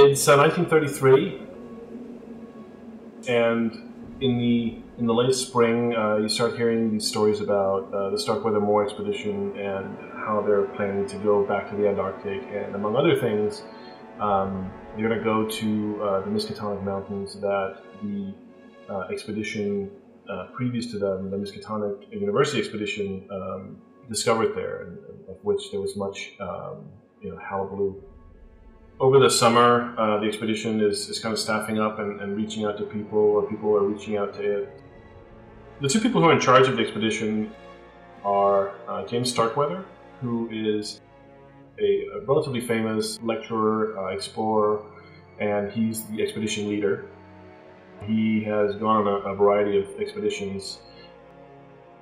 It's uh, 1933, and in the in the late spring, uh, you start hearing these stories about uh, the Starkweather Moore expedition and how they're planning to go back to the Antarctic, and among other things, um, they're going to go to uh, the Miskatonic Mountains that the uh, expedition uh, previous to them, the Miskatonic University expedition, um, discovered there, and, of which there was much um, you know hullabaloo over the summer, uh, the expedition is, is kind of staffing up and, and reaching out to people, or people are reaching out to it. The two people who are in charge of the expedition are uh, James Starkweather, who is a, a relatively famous lecturer, uh, explorer, and he's the expedition leader. He has gone on a, a, variety of expeditions.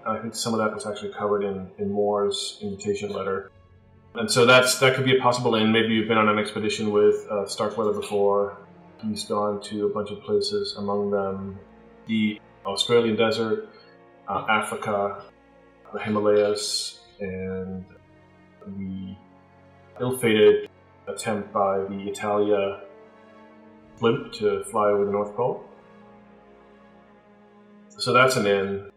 I think some of that was actually covered in, in Moore's invitation letter. And so that's that could be a possible end. Maybe you've been on an expedition with uh, Starkweather before. He's gone to a bunch of places, among them the Australian desert, uh, Africa, the Himalayas, and the ill-fated attempt by the Italia blimp to fly over the North Pole. So that's an in.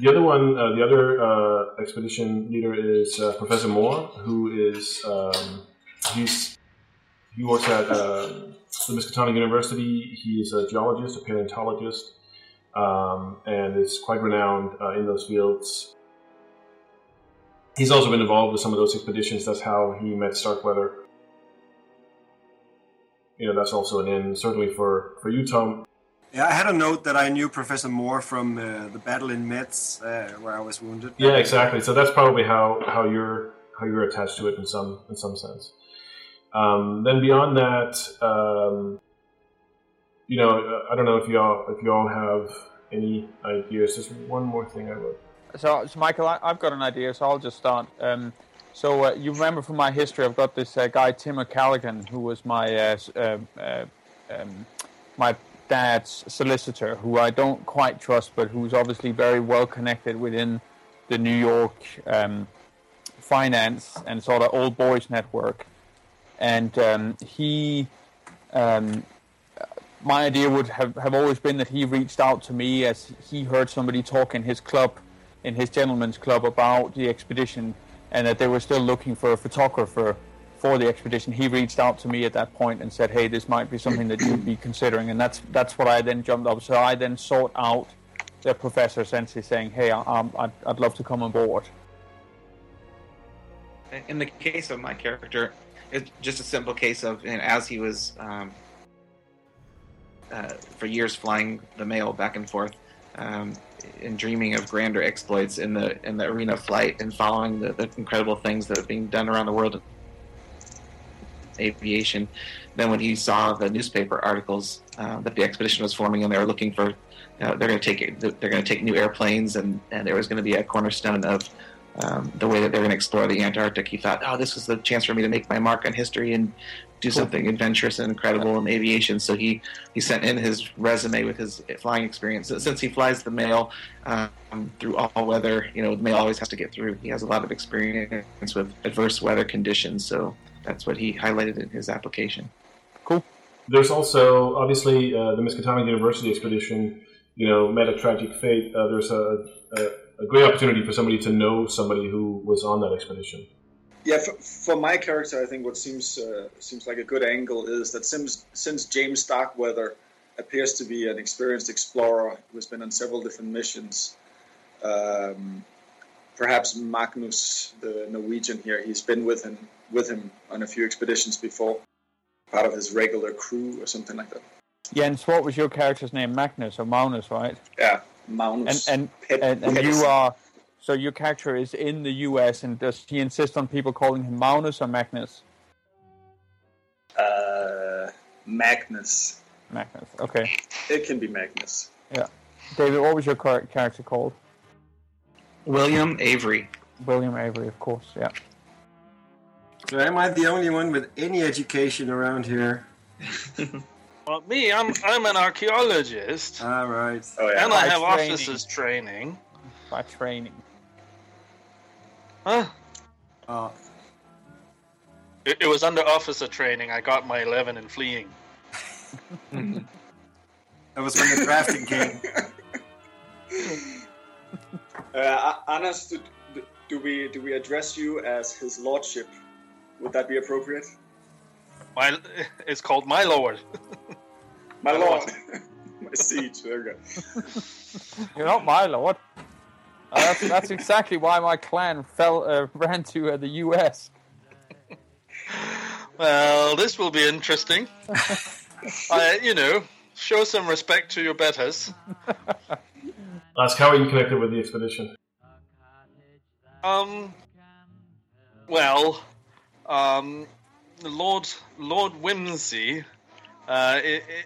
The other one, uh, the other uh, expedition leader is uh, Professor Moore, who is um, he's he works at uh, the Miskatonic University. He is a geologist, a paleontologist, um, and is quite renowned uh, in those fields. He's also been involved with some of those expeditions. That's how he met Starkweather. You know, that's also an in certainly for for Tom. Yeah, I had a note that I knew Professor Moore from uh, the battle in Metz, uh, where I was wounded. Yeah, exactly. So that's probably how, how you're how you're attached to it in some in some sense. Um, then beyond that, um, you know, uh, I don't know if y'all if you all have any ideas. Just one more thing I would. So, so Michael, I, have got an idea, so I'll just start. Um, so uh, you remember from my history, I've got this uh, guy Tim O'Callaghan, who was my uh, uh um, my dad's solicitor, who I don't quite trust, but who's obviously very well connected within the New York um, finance and sort of old boys network. And um, he, um, my idea would have, have always been that he reached out to me as he heard somebody talk in his club, in his gentleman's club, about the expedition, and that they were still looking for a photographer for the expedition, he reached out to me at that point and said, "Hey, this might be something that you'd be considering." And that's that's what I then jumped up. So I then sought out the professor, essentially saying, "Hey, I, I'd, I'd love to come on board." In the case of my character, it's just a simple case of, and as he was um, uh, for years flying the mail back and forth, um, and dreaming of grander exploits in the in the arena of flight and following the, the incredible things that are being done around the world aviation. Then when he saw the newspaper articles uh, that the expedition was forming, and they were looking for, you know, they're going to take they're going to take new airplanes, and and there was going to be a cornerstone of um, the way that they're going to explore the Antarctic. He thought, oh, this is the chance for me to make my mark on history and do something adventurous and incredible in aviation. So he, he sent in his resume with his flying experience. Since he flies the mail um, through all weather, you know, the mail always has to get through. He has a lot of experience with adverse weather conditions. So that's what he highlighted in his application. Cool. There's also obviously uh, the Miskatonic University expedition. You know, met a tragic fate. Uh, there's a, a, a, great opportunity for somebody to know somebody who was on that expedition. Yeah, for, for my character, I think what seems uh, seems like a good angle is that since since James Starkweather appears to be an experienced explorer who's been on several different missions. Um, perhaps Magnus, the Norwegian here, he's been with him with him on a few expeditions before, part of his regular crew or something like that. Jens, what was your character's name? Magnus or Magnus, right? Yeah, Magnus. And and, and, and you are so your character is in the U.S. and does he insist on people calling him Magnus or Magnus? Uh, Magnus. Magnus. Okay. It can be Magnus. Yeah. David, what was your character called? William Avery. William Avery, of course. Yeah. So am I the only one with any education around here? well, me, I'm I'm an archaeologist. All right. Oh, yeah. And By I have training. officers training. By training. Huh? Uh, It, it was under officer training. I got my 11 in fleeing. That was when the drafting came. Uh, Anas, do, do we do we address you as His Lordship? Would that be appropriate? My, it's called my lord. My My lord, lord. my siege. There we go. You're not my lord. Uh, that's, that's exactly why my clan fell uh, ran to uh, the U.S. Well, this will be interesting. I, you know, show some respect to your betters. Ask how are you connected with the expedition? Um. Well, um, Lord Lord Whimsy uh,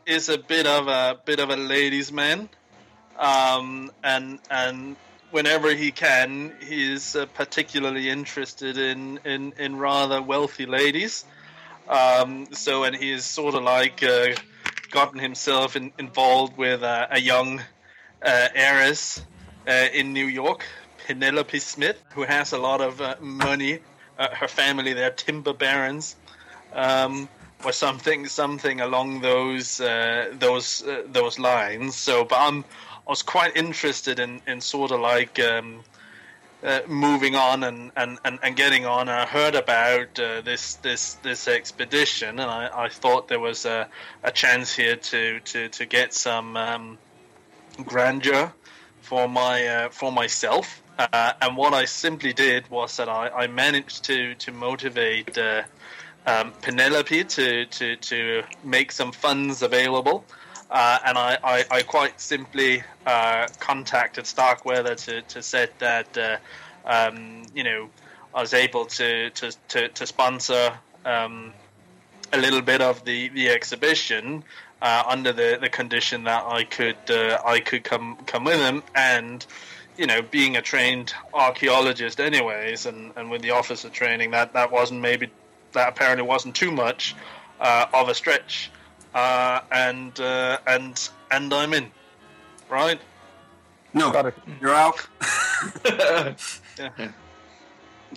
is a bit of a bit of a ladies' man, um, and and whenever he can, he's uh, particularly interested in, in in rather wealthy ladies. Um, so, and he's sort of like uh, gotten himself in, involved with uh, a young uh, heiress uh, in New York, Penelope Smith, who has a lot of money. Her family, they're timber barons, um, or something, something along those uh, those uh, those lines. So, but I'm, I was quite interested in, in sort of like um, uh, moving on and, and, and, and getting on. I heard about uh, this this this expedition, and I, I thought there was a, a chance here to, to, to get some um, grandeur for my uh, for myself. Uh, and what I simply did was that I, I managed to to motivate uh, um, Penelope to, to to make some funds available. Uh, and I, I, I quite simply uh, contacted Starkweather to, to say that uh, um, you know I was able to to, to, to sponsor um, a little bit of the, the exhibition uh, under the, the condition that I could I could come come with him and you know being a trained archaeologist anyways and, and with the officer training that, that wasn't maybe that apparently wasn't too much uh, of a stretch uh, and uh, and and I'm in right No, Got it. you're out. yeah. Well,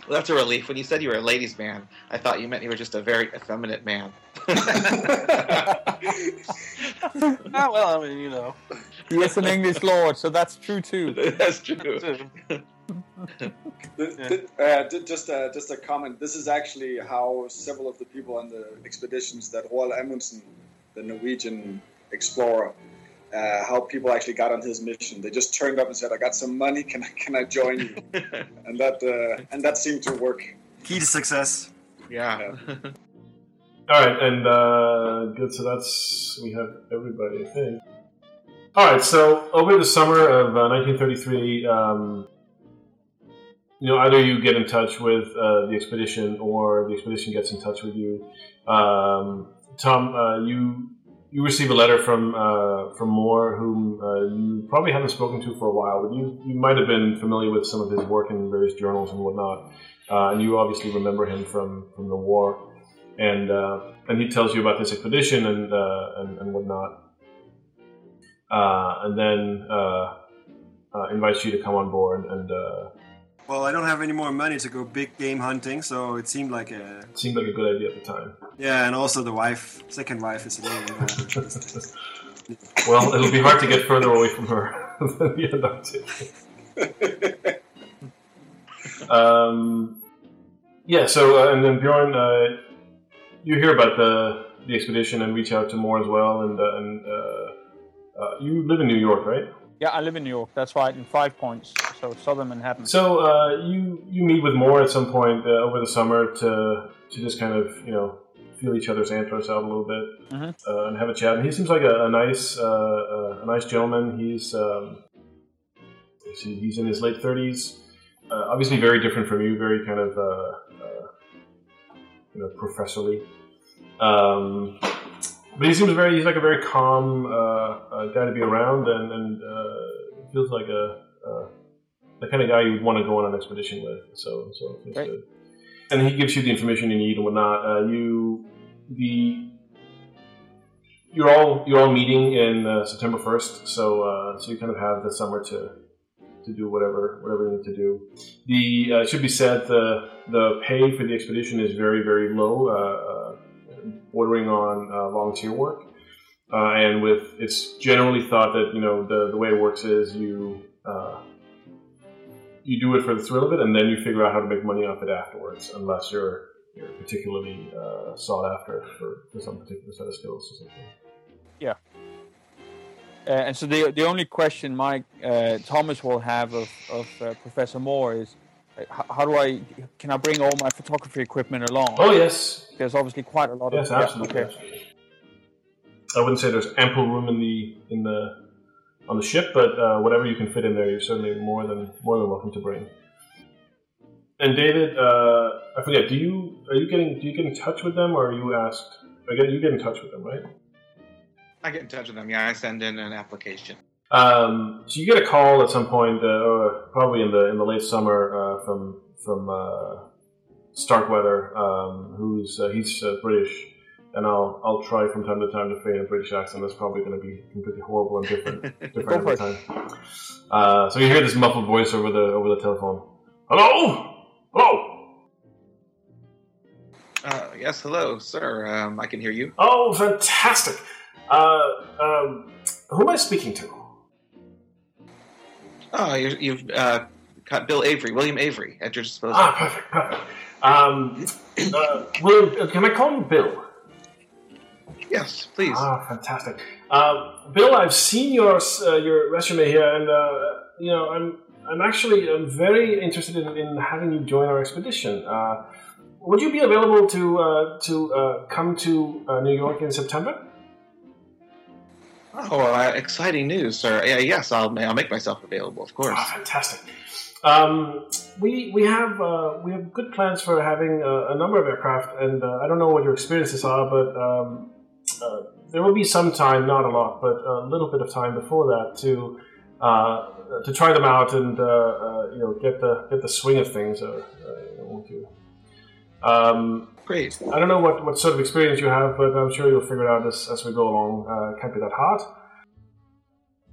that's a relief. When you said you were a ladies' man, I thought you meant you were just a very effeminate man. Ah, well I mean you know He is an English lord, so that's true too. that's true. Th- th- uh, just a, just a comment. This is actually how several of the people on the expeditions that Roald Amundsen, the Norwegian explorer, uh, how people actually got on his mission. They just turned up and said, "I got some money. Can I can I join you?" and that uh, and that seemed to work. Key to success. Yeah. All right, and uh, good. So that's we have everybody. I think. All right. So over the summer of uh, 1933, um, you know, either you get in touch with uh, the expedition, or the expedition gets in touch with you. Um, Tom, uh, you you receive a letter from uh, from Moore, whom uh, you probably haven't spoken to for a while, but you you might have been familiar with some of his work in various journals and whatnot, and you obviously remember him from from the war and uh, and he tells you about this expedition and uh, and, and whatnot, uh, and then uh, uh, invites you to come on board. And uh, Well, I don't have any more money to go big game hunting, so it seemed like a it seemed like a good idea at the time. yeah. And also the wife, second wife, is a little. Well, it'll be hard to get further away from her than the Antarctic. Um, yeah. So uh, and then Bjorn, uh, you hear about the the expedition and reach out to Moore as well, and uh, and uh, uh, you live in New York, right? Yeah, I live in New York. That's right, in Five Points, so southern Manhattan. So uh, you you meet with Moore at some point uh, over the summer to to just kind of you know feel each other's antlers out a little bit Mhm. uh, and have a chat. And he seems like a, a nice uh, uh, a nice gentleman. He's um, he's in his late thirties. Uh, obviously, very different from you. Very kind of you know professorly. Um, but he seems very he's like a very calm uh, uh, guy to be around, and and uh, feels like a. Uh, the kind of guy you would want to go on an expedition with. So, so it's Great. good. And he gives you the information you need and whatnot. Uh, you the you're all you're all meeting in uh, September first. So, uh, so you kind of have the summer to to do whatever whatever you need to do. The uh, it should be said the the pay for the expedition is very very low, uh, uh, bordering on uh, volunteer work, uh, and with it's generally thought that you know the the way it works is you. Uh, you do it for the thrill of it, and then you figure out how to make money off it afterwards, unless you're, you're particularly sought after for, for some particular set of skills or something. Uh, and so the the only question Mike uh, Thomas will have of, of uh, Professor Moore is, uh, how, do I can I bring all my photography equipment along? Oh yes, There's obviously quite a lot yes, of yeah, absolutely. okay. I wouldn't say there's ample room in the in the on the ship, but uh, whatever you can fit in there, you're certainly more than more than welcome to bring. And David, uh, I forget. Do you are you getting do you get in touch with them, or are you asked? Again, you get in touch with them, right? I get in touch with them. Yeah, I send in an application. Um, so you get a call at some point, uh, or probably in the in the late summer, uh, from from uh, Starkweather, um, who's uh, he's uh, British, and I'll I'll try from time to time to feign a British accent. That's probably going to be completely horrible and different different every time. Uh, so you hear this muffled voice over the over the telephone. Hello, hello. Uh, yes, hello, sir. Um, I can hear you. Oh, fantastic. Uh, um, who am I speaking to? Oh, you, you've uh, got Bill Avery, William Avery, at your disposal. Ah, perfect, perfect. Um, uh, William, can I call you Bill? Yes, please. Ah, fantastic. Uh, Bill, I've seen your uh, your resume here, and uh, you know, I'm I'm actually I'm very interested in, in having you join our expedition. Uh, would you be available to uh, to uh, come to uh, New York in September? Oh, uh, exciting news, sir. Yeah, yes, I'll, I'll make myself available, of course. Ah, fantastic. Um, we we have uh, we have good plans for having uh, a number of aircraft, and uh, I don't know what your experiences are, but um, uh, there will be some time, not a lot, but a little bit of time before that to uh, to try them out and you know get the get the swing of things. Uh, you. Um, I don't know what, what sort of experience you have, but I'm sure you'll figure it out as, as we go along. Uh, it can't be that hard.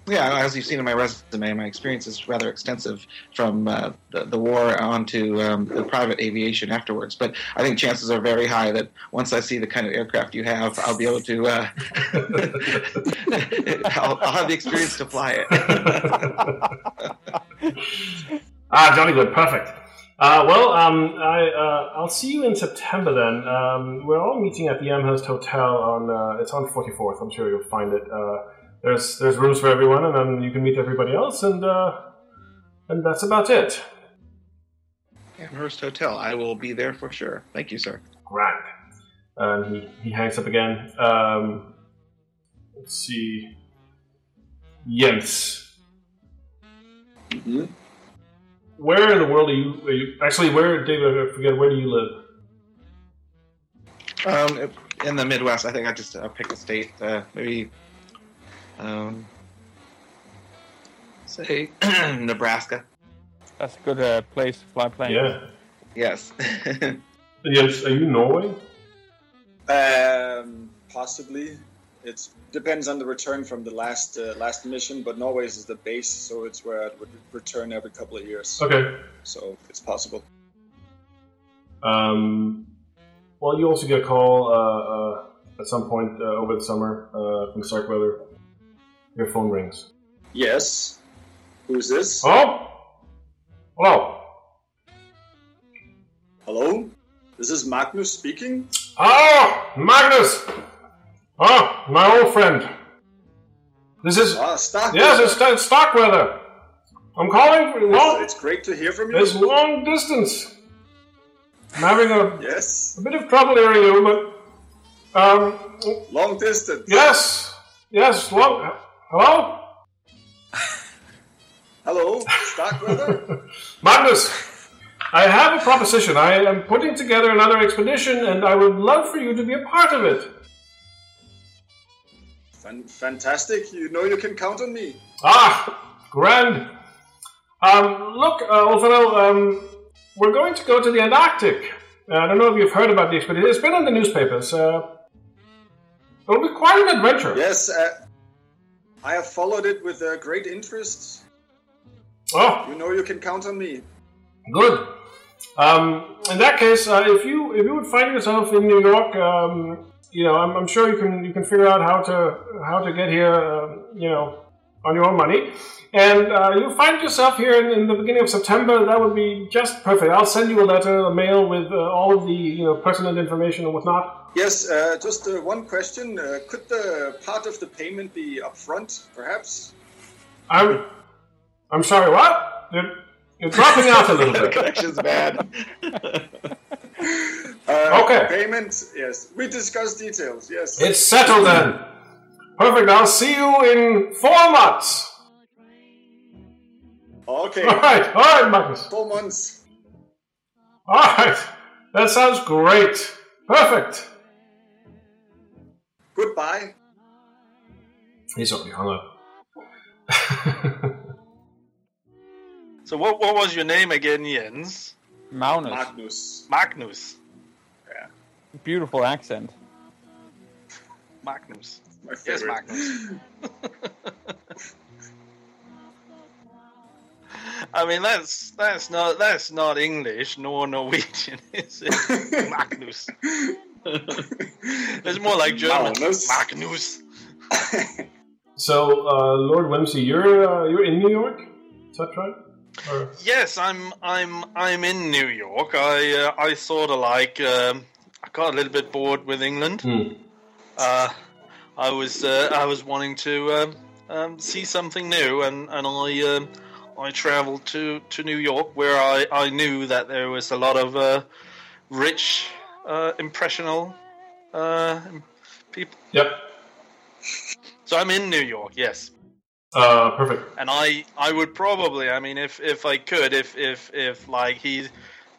Yeah, as you've seen in my resume, my experience is rather extensive from uh, the, the war on to um, the private aviation afterwards. But I think chances are very high that once I see the kind of aircraft you have, I'll be able to. Uh, I'll, I'll have the experience to fly it. ah, jolly good, perfect. Uh, well, um, I, uh, I'll see you in September then. Um, we're all meeting at the Amherst Hotel on uh, it's on 44th. I'm sure you'll find it. Uh, there's there's rooms for everyone, and then you can meet everybody else, and uh, and that's about it. Amherst Hotel. I will be there for sure. Thank you, sir. Grand. And he, he hangs up again. Um, let's see. Jens, hmm where in the world are you? Are you actually, where, David? I forget. Where do you live? Um, in the Midwest, I think I just uh, pick a state, uh, maybe, um, say Nebraska. That's a good uh, place to fly planes. Yeah. Yes. Yes. Are you Norway? Um, possibly. It depends on the return from the last uh, last mission, but Norway is the base, so it's where I would return every couple of years. Okay. So it's possible. Um, well, you also get a call uh, uh, at some point uh, over the summer uh, from Starkweather. Your phone rings. Yes. Who's this? Hello? Hello? Hello? This is Magnus speaking. Ah, Magnus! Ah, my old friend. This is Ah, Stark. yes, it's, it's Starkweather. I'm calling for long. It's great to hear from you. It's long distance. I'm having a, Yes. a bit of trouble hearing you, but um, Long distance. yes, yes, long. Hello, Hello, Starkweather. Magnus. I have a proposition. I am putting together another expedition, and I would love for you to be a part of it. Fan- fantastic. You know you can count on me. Ah, grand. Um, look, uh, um, we're going to go to the Antarctic. Uh, I don't know if you've heard about this, but It's been in the newspapers. Uh, it'll be quite an adventure. Yes, uh, I have followed it with uh, great interest. Oh, You know you can count on me. good. Um, in that case, uh, if you if you would find yourself in New York, um, you know, I'm, I'm sure you can you can figure out how to how to get here, um, you know, on your own money. And uh, you find yourself here in, in the beginning of September. That would be just perfect. I'll send you a letter, a mail with uh, all of the you know pertinent information and whatnot. Yes, uh, just uh, one question. Uh, could the part of the payment be upfront, perhaps? I'm I'm sorry. What? You're, you're dropping out a little the bit. connection's bad. Uh, Okay. Payment, yes. We discuss details, yes. It's settled then. Perfect. I'll see you in four months. Okay, All right. All right, Magnus. four months. All right. That sounds great. Perfect. Goodbye. He's already hung up. So what what was your name again, Jens? Magnus. Magnus. Magnus. Beautiful accent. Magnus. My Yes, favorite. Magnus. I mean that's that's not that's not English nor Norwegian, is it? Magnus. It's more like German. Magnus. Magnus. so, uh, Lord Whimsy, you're uh, you're in New York. Is that right? Or- Yes, I'm I'm I'm in New York. I uh, I sort of like um, I got a little bit bored with England. Hmm. Uh, I was uh, I was wanting to um, um, see something new, and and I um, I travelled to, to New York, where I, I knew that there was a lot of uh, rich, uh, impressional uh, people. Yep. So I'm in New York, yes. Uh, perfect. and I I would probably I mean if if I could if if if like he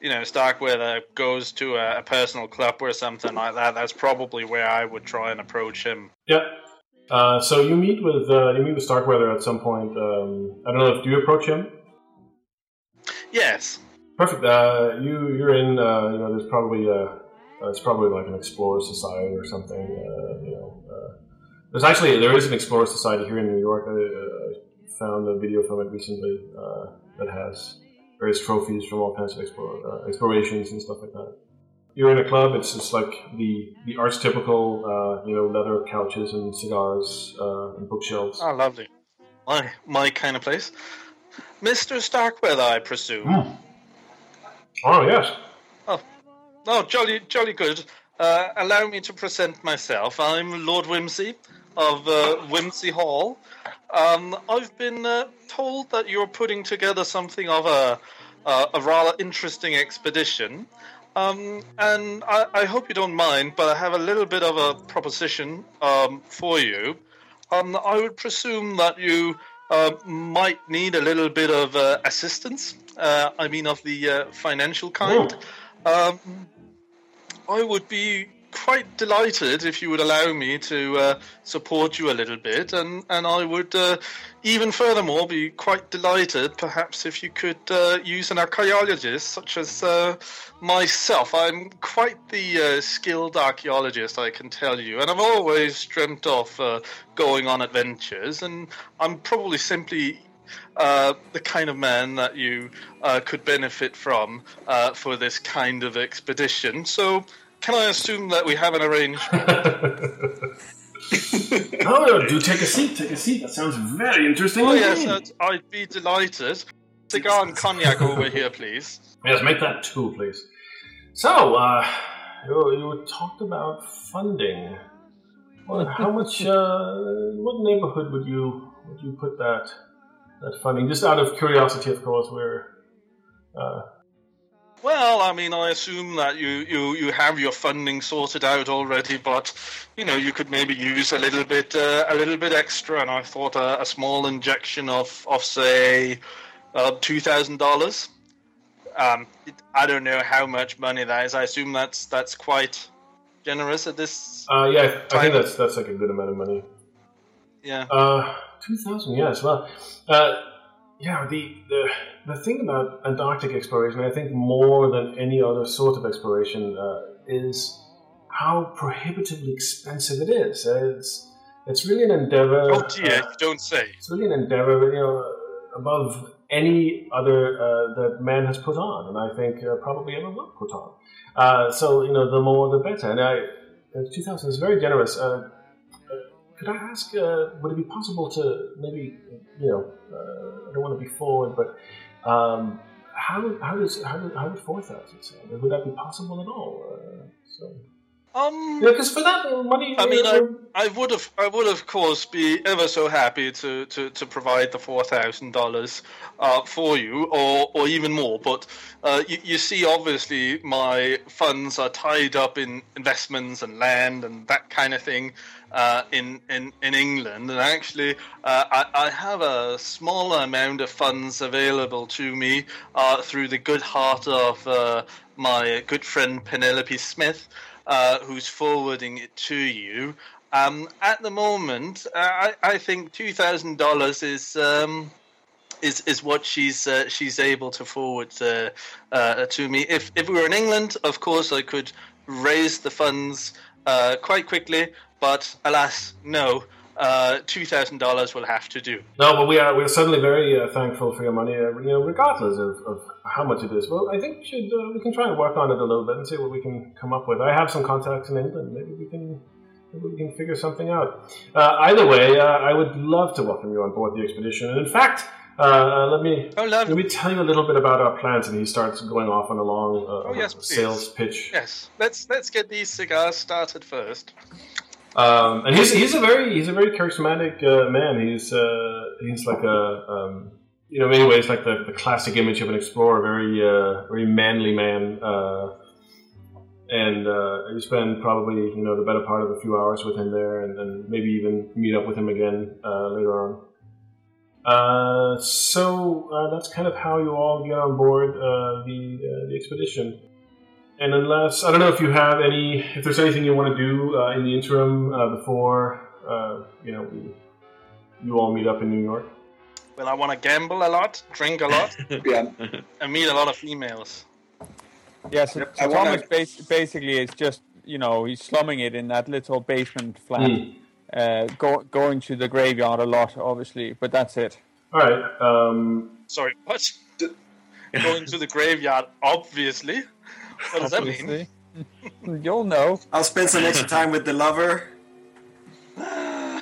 you know Starkweather goes to a, a personal club or something like that that's probably where I would try and approach him. Yeah. Uh, so you meet with uh, you meet with Starkweather at some point. Um, I don't know if do you approach him. Yes. Perfect. Uh, you you're in. Uh, you know, there's probably uh, uh, it's probably like an Explorer Society or something. Uh, you know, uh, there's actually there is an Explorer Society here in New York. I, uh, found a video from it recently uh, that has various trophies from all kinds of uh, explorations and stuff like that. You're in a club. It's just like the the archetypical, uh, you know, leather couches and cigars uh, and bookshelves. Oh, lovely. My my kind of place. Mr. Starkweather, I presume. Hmm. Oh yes. Oh, jolly, jolly good. Uh, allow me to present myself. I'm Lord Whimsy of uh, Whimsy Hall. Um, I've been uh, told that you're putting together something of a, a, a rather interesting expedition. Um, and I, I hope you don't mind, but I have a little bit of a proposition um, for you. Um, I would presume that you uh, might need a little bit of uh, assistance. Uh, I mean, of the uh, financial kind. Um, I would be quite delighted if you would allow me to uh, support you a little bit, and, and I would uh, even furthermore be quite delighted perhaps if you could uh, use an archaeologist such as uh, myself. I'm quite the uh, skilled archaeologist, I can tell you, and I've always dreamt of uh, going on adventures, and I'm probably simply uh, the kind of man that you uh, could benefit from uh, for this kind of expedition. So, can I assume that we have an arrangement? oh, no, do take a seat. Take a seat. That sounds very interesting. Oh, yes, indeed. that- I'd be delighted. Cigar and cognac over here, please. Yes, make that two, please. So, uh, you, you talked about funding. Well, how much? Uh, what neighborhood would you would you put that that funding? Just out of curiosity, of course. We're uh, Well, I mean, I assume that you, you, you have your funding sorted out already, but you know, you could maybe use a little bit uh, a little bit extra. And I thought a, a small injection of of say uh, two thousand dollars. Um, it, I don't know how much money that is. I assume that's that's quite generous at this. uh, yeah, I, I think that's that's like a good amount of money. Yeah. Uh, two thousand, yes. Well, uh, yeah. The, the the thing about Antarctic exploration, I think, more than any other sort of exploration, uh, is how prohibitively expensive it is. Uh, It's it's really an endeavor. Oh dear, uh, don't say. it's really an endeavor, you know, above any other uh, that man has put on, and I think uh, probably ever will put on. Uh, so you know, the more the better. And I, uh, 2000 is very generous. Could I ask, uh, would it be possible to maybe, you know, uh, I don't want to be forward, but um, how how does how how would 4,000 sound? Would that be possible at all? Uh, so. Um, Yeah, because for that money, I mean, I, uh, I would have, I would of course be ever so happy to, to, to provide the four thousand uh, dollars for you, or or even more. But uh, you, you see, obviously, my funds are tied up in investments and land and that kind of thing uh, in, in in England. And actually, uh, I, I have a smaller amount of funds available to me uh, through the good heart of uh, my good friend Penelope Smith uh, who's forwarding it to you. Um, at the moment, uh, I, I think two thousand dollars is um, is is what she's uh, she's able to forward uh, uh, to me. If if we were in England, of course, I could raise the funds uh, quite quickly. But alas, no. Uh, two thousand dollars will have to do. No, but we are we're certainly very uh, thankful for your money, uh, you know, regardless of, of how much it is. Well, I think we should uh, we can try and work on it a little bit and see what we can come up with. I have some contacts in England. Maybe we can maybe we can figure something out. Uh, either way, uh, I would love to welcome you on board the expedition. And in fact, uh, let me Oh, let me tell you a little bit about our plans. And he starts going off on a long uh, Oh, yes, please. sales pitch. Yes, let's let's get these cigars started first. Um, and he's he's a very he's a very charismatic uh, man. He's uh, he's like a um, you know in many ways like the, the classic image of an explorer, very uh, very manly man. Uh, and uh, you spend probably you know the better part of a few hours with him there, and, and maybe even meet up with him again uh, later on. Uh, so uh, that's kind of how you all get on board uh, the the expedition. And unless I don't know if you have any, if there's anything you want to do uh, in the interim uh, before uh, you know we, you all meet up in New York. Well, I want to gamble a lot, drink a lot, Yeah, and meet a lot of females. Yeah, so, so I wanna- Thomas bas- basically is just you know he's slumming it in that little basement flat, Mm. uh, go, going to the graveyard a lot, obviously, but that's it. All right. Um, Sorry, what? Going to the graveyard, obviously. What does that mean? You'll know. I'll spend some extra time with the lover.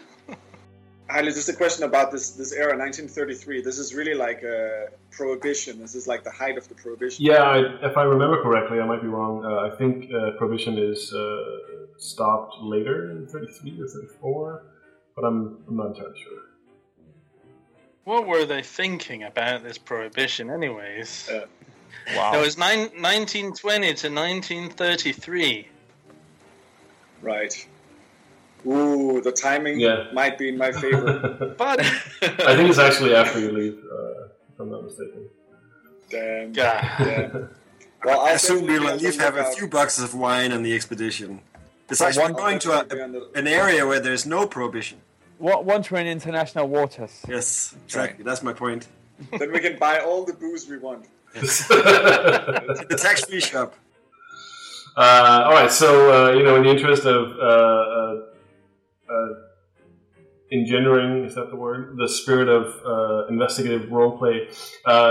Haile, just a question about this this era, 1933. This is really like a prohibition. This is like the height of the prohibition. yeah, I, if I remember correctly, I might be wrong. Uh, I think uh, prohibition is uh, stopped later in 33 or 34, but I'm, I'm not entirely sure. What were they thinking about this prohibition, anyways? Wow. It was nine, 1920 to 1933. Right. Ooh, the timing Yeah. might be in my favor. But, I think it's actually after you leave, uh, if I'm not mistaken. Damn. yeah. Yeah. Well, I assume definitely we'll at least have a few boxes of wine on the expedition. Besides, one- we're going to I'll a, definitely be on the- an area where there's no prohibition. Wa- Once we're in international waters. Yes, exactly. That's my point. Then we can buy all the booze we want. The tax-free shop. Uh, all right, so uh, you know, in the interest of uh, uh, uh, engendering, is that the word? The spirit of uh, investigative roleplay.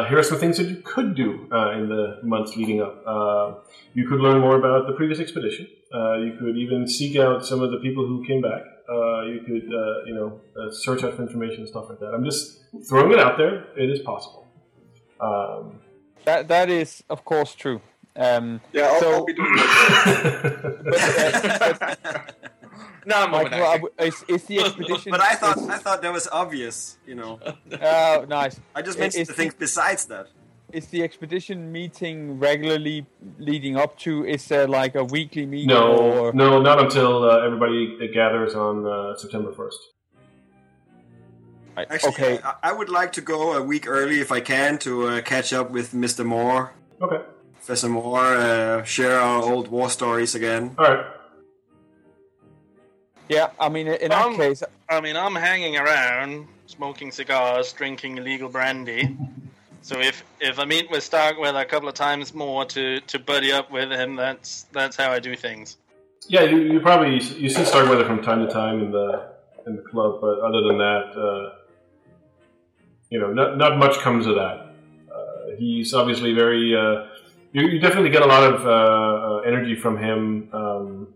Here are some things that you could do in the months leading up. You could learn more about the previous expedition. You could even seek out some of the people who came back. You could, you know, search out for information and stuff like that. I'm just throwing it out there. It is possible. Um, That that is of course true. Um, Yeah, I'll, So- I'll be doing that. no, I'm Michael, over I w- is, is the expedition? But I thought is- I thought that was obvious. You know, Oh, nice. I just It- mentioned it's the things besides that. Is the expedition meeting regularly leading up to? Is there like a weekly meeting? No, or... no, not until uh, everybody gathers on uh, September first. I- Actually, okay. I, I would like to go a week early if I can to uh, catch up with Mr. Moore, Okay, Professor Moore, uh, share our old war stories again. all right. Yeah, I mean, in that Um, case, I mean, I'm hanging around, smoking cigars, drinking illegal brandy. So if if I meet with Starkweather a couple of times more to, to buddy up with him, that's that's how I do things. Yeah, you, you probably you see Starkweather from time to time in the in the club, but other than that, uh, you know, not not much comes of that. he's obviously very. Uh, you, you definitely get a lot of uh, uh, energy from him. Um,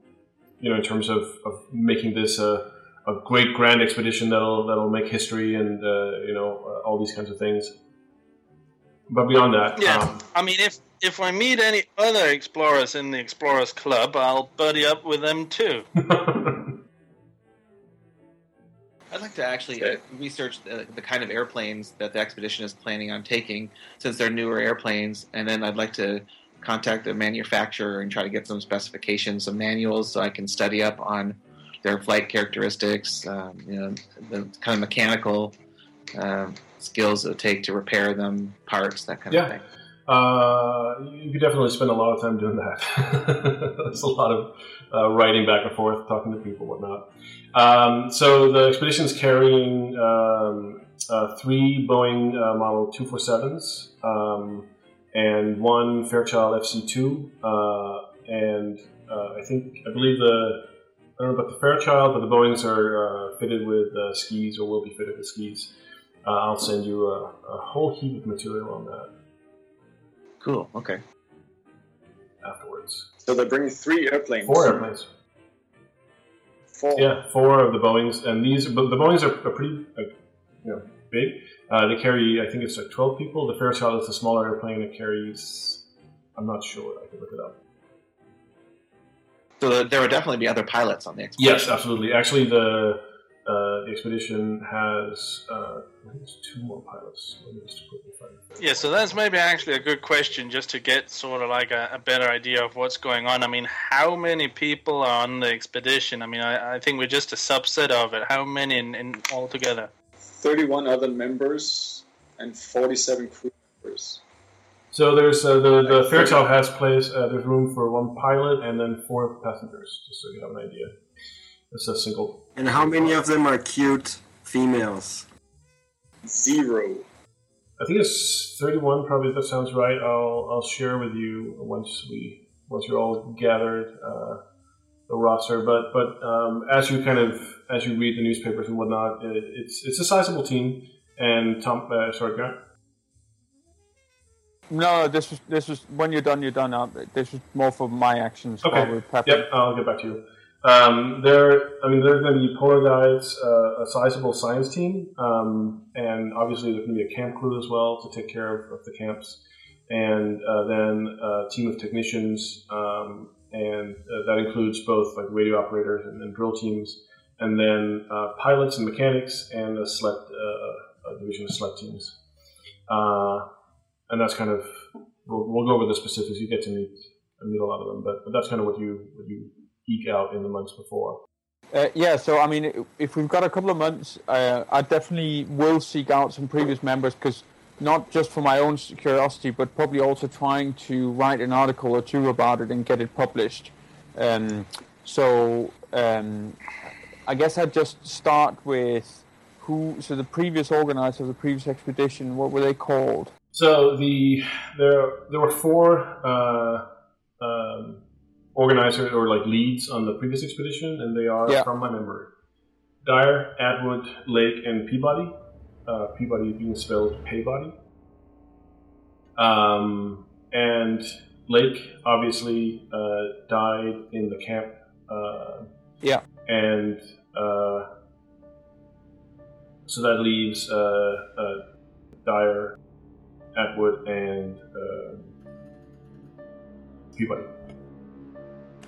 you know, in terms of, of making this a, a great grand expedition that'll that'll make history and uh, you know uh, all these kinds of things. But beyond that, Yeah, um, I mean, if if I meet any other explorers in the Explorers Club, I'll buddy up with them too. I'd like to actually uh, research the, the kind of airplanes that the expedition is planning on taking, since they're newer airplanes, and then I'd like to contact the manufacturer and try to get some specifications, some manuals, so I can study up on their flight characteristics, um, you know, the kind of mechanical um skills it would take to repair them, parts, that kind Yeah. of thing. Uh, you could definitely spend a lot of time doing that. There's a lot of uh, writing back and forth, talking to people, whatnot. Um, so the expedition is carrying um, uh, three Boeing uh, Model 247s um, and one Fairchild FC2, uh, and uh, I think I believe the I don't know about the Fairchild, but the Boeings are uh, fitted with skis or will be fitted with skis. I'll send you a, a whole heap of material on that. Cool. Okay. Afterwards. So they're bringing three airplanes. Four airplanes. Four. Yeah, four of the Boeings, and these but the Boeings are, are pretty, like, you know, big. Uh, they carry, I think it's like twelve people. The Fairchild is a smaller airplane. It carries, I'm not sure. I could look it up. So there would definitely be other pilots on the expedition. Yes, absolutely. Actually, the uh, the expedition has uh, I think it's two more pilots. Just quickly find the Yeah, so that's maybe actually a good question just to get sort of like a, a better idea of what's going on. I mean, how many people are on the expedition? I mean, I, I think we're just a subset of it. How many in, in altogether? 31 other members and 47 crew members. So there's uh, the the Fairchild has place. Uh, there's room for one pilot and then four passengers, just so you have an idea. It's a single. And how many of them are cute females? Zero. I think it's 31. Probably that sounds right. I'll I'll share with you once we once you're all gathered uh, the roster. But but um, as you kind of as you read the newspapers and whatnot, it, it's it's a sizable team. And Tom, uh, sorry, Grant. No, this was this was when you're done, you're done. Uh, this was more for my actions Okay. while. Yep, I'll get back to you. Um, there, I mean, there's going to be polar guides, uh, a sizable science team, um, and obviously there's going to be a camp crew as well to take care of, of the camps, and uh, then a team of technicians, um, and uh, that includes both like radio operators and, and drill teams, and then uh, pilots and mechanics, and a sled, uh, a division of sled teams, uh, and that's kind of we'll, we'll go over the specifics. You get to meet meet a lot of them, but, but that's kind of what you what you eke out in the months before. Uh, yeah, so I mean, if we've got a couple of months, uh, I definitely will seek out some previous members because not just for my own curiosity, but probably also trying to write an article or two about it and get it published. Um, so um, I guess I'd just start with who. So the previous organizer of the previous expedition, what were they called? So the there there were four uh, um, organizers or like leads on the previous expedition, and they are Yeah. from my memory: Dyer, Atwood, Lake, and Peabody. Uh, Peabody being spelled Pabodie. Um, and Lake obviously uh, died in the camp. Uh, Yeah. And uh, so that leaves uh, uh, Dyer, Atwood, and uh, Peabody.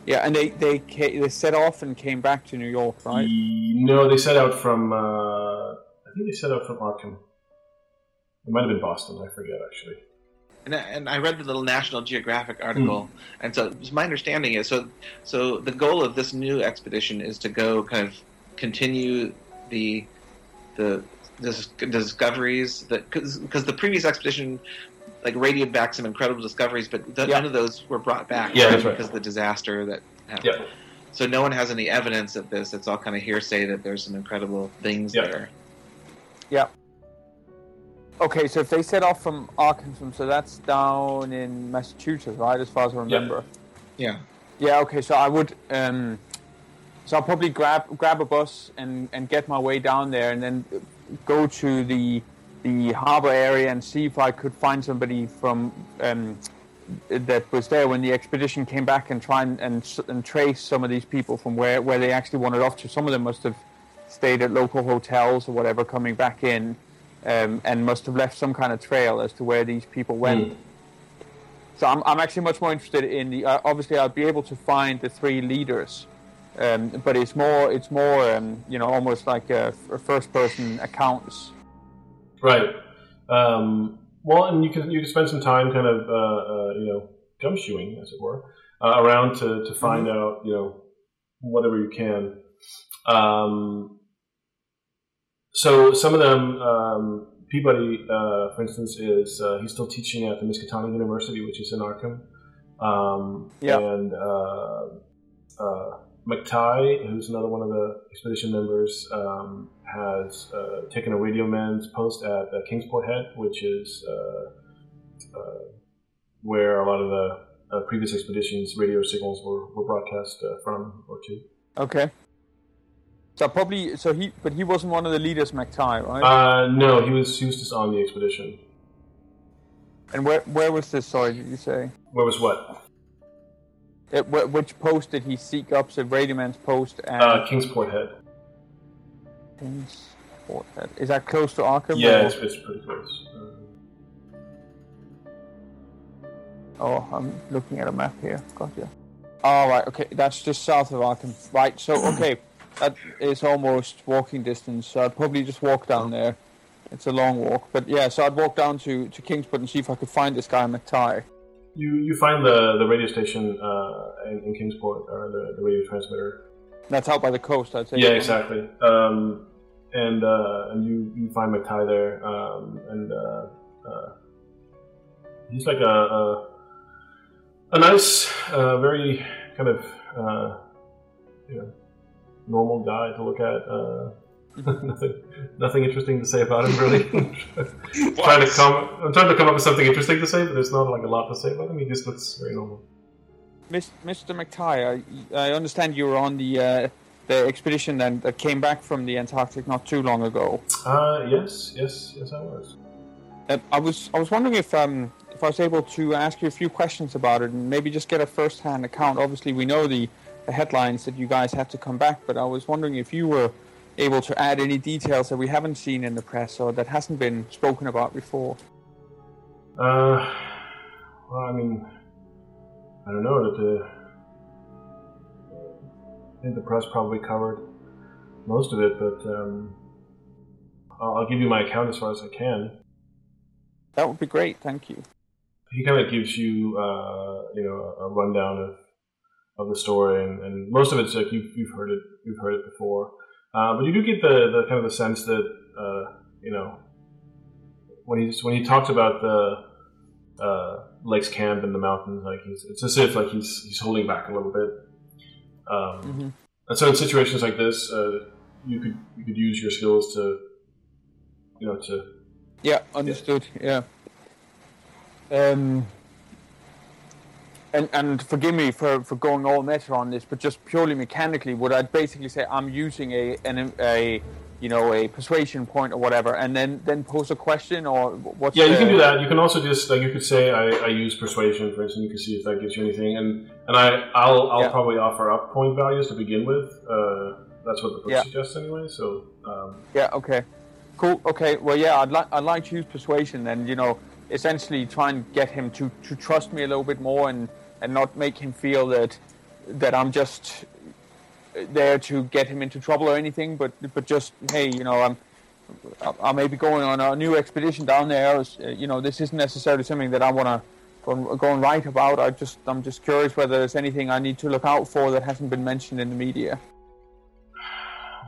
Yeah, and they they ca- they set off and came back to New York, right? No, they set out from. Uh, I think they set out from Arkham. It might have been Boston. I forget actually. And I, and I read the little National Geographic article, and so my understanding is so so the goal of this new expedition is to go kind of continue the the, dis- discoveries that because the previous expedition like radioed back some incredible discoveries, but th- Yeah. none of those were brought back Yeah, that's right. because of the disaster that happened. Yeah. So no one has any evidence of this. It's all kind of hearsay that there's some incredible things there. Yeah. Okay, so if they set off from Arkansas, so that's down in Massachusetts, right? As far as I remember. Yeah. Yeah. Okay. So I would. Um, so I'll probably grab grab a bus and and get my way down there, and then go to the the harbor area and see if I could find somebody from um, that was there when the expedition came back and try and, and, and trace some of these people from where, where they actually wandered off to. Some of them must have stayed at local hotels or whatever coming back in um, and must have left some kind of trail as to where these people went. Hmm. So I'm, I'm actually much more interested in the. Uh, obviously, I'll be able to find the three leaders, um, but it's more it's more um, you know almost like a, first person accounts. Right. Um, well, and you can you can spend some time kind of uh, uh, you know gumshoeing, as it were, uh, around to, to find out you know whatever you can. Um, so some of them, um, Pabodie, uh, for instance, is uh, he's still teaching at the Miskatonic University, which is in Arkham. Um, Yeah. And uh, who's another one of the expedition members, um, has uh, taken a radio man's post at uh, Kingsport Head, which is uh, uh, where a lot of the uh, previous expeditions' radio signals were, were broadcast uh, from or to. Okay. So probably so he but he wasn't one of the leaders, McTighe, right? Uh, no, he was he was just on the expedition. and where where was this? Sorry, did you say? Where was what? It, wh- which post did he seek up? So Radioman's post and Uh, Kingsport Head. Kingsport Head. Is that close to Arkham? Yeah, it's, it's pretty close. Um, Oh, I'm looking at a map here. Gotcha. All right. Okay, that's just south of Arkham. Right. So okay, that is almost walking distance. So I'd probably just walk down there. It's a long walk, but yeah. So I'd walk down to to Kingsport and see if I could find this guy McTighe. You you find the, the radio station uh, in, in Kingsport or the, the radio transmitter. That's out by the coast, I'd say. Yeah, exactly. Um, and uh, and you, you find McTighe there, um, and uh, uh, he's like a a, a nice, uh, very kind of uh, you know normal guy to look at. Uh, nothing, nothing interesting to say about him really. trying to come, I'm trying to come up with something interesting to say, but there's not like a lot to say about him. He just looks very normal. Mis- Mr. McTighe, I, I understand you were on the uh, the expedition then that came back from the Antarctic not too long ago. Uh, yes, yes, yes, I was. Uh, I was I was wondering if um if I was able to ask you a few questions about it and maybe just get a first-hand account. Obviously, we know the, the headlines that you guys had to come back, but I was wondering if you were able to add any details that we haven't seen in the press or that hasn't been spoken about before. Uh, well, I mean, I don't know that the. I think the press probably covered most of it, but um, I'll, I'll give you my account as far as I can. That would be great. Thank you. He kind of gives you, uh, you know, a rundown of of the story, and, and most of it's like you've, you've heard it, you've heard it before, uh, but you do get the, the kind of the sense that uh, you know when he's when he talks about the uh, Lakes Camp and the mountains, like he's it's as if like he's he's holding back a little bit. Um, hmm And so in situations like this, uh, you could you could use your skills to, you know, to Yeah, understood. Yeah. Um, and and forgive me for, for going all meta on this, but just purely mechanically, would I basically say I'm using a an, a you know a persuasion point or whatever, and then then pose a question or what? Yeah, you the- can do that. You can also just like you could say I, I use persuasion, for instance. You can see if that gives you anything, and and I I'll I'll Yeah. probably offer up point values to begin with. Uh, that's what the book Yeah. suggests anyway. So um, Yeah. Okay. Cool. Okay. Well, yeah. I'd like I'd like to use persuasion, and you know, essentially try and get him to, to trust me a little bit more, and, and not make him feel that that I'm just there to get him into trouble or anything, but but just hey, you know, I'm I- may be going on a new expedition down there. uh, You know, this isn't necessarily something that I want to go and write about. I just I'm just curious whether there's anything I need to look out for that hasn't been mentioned in the media.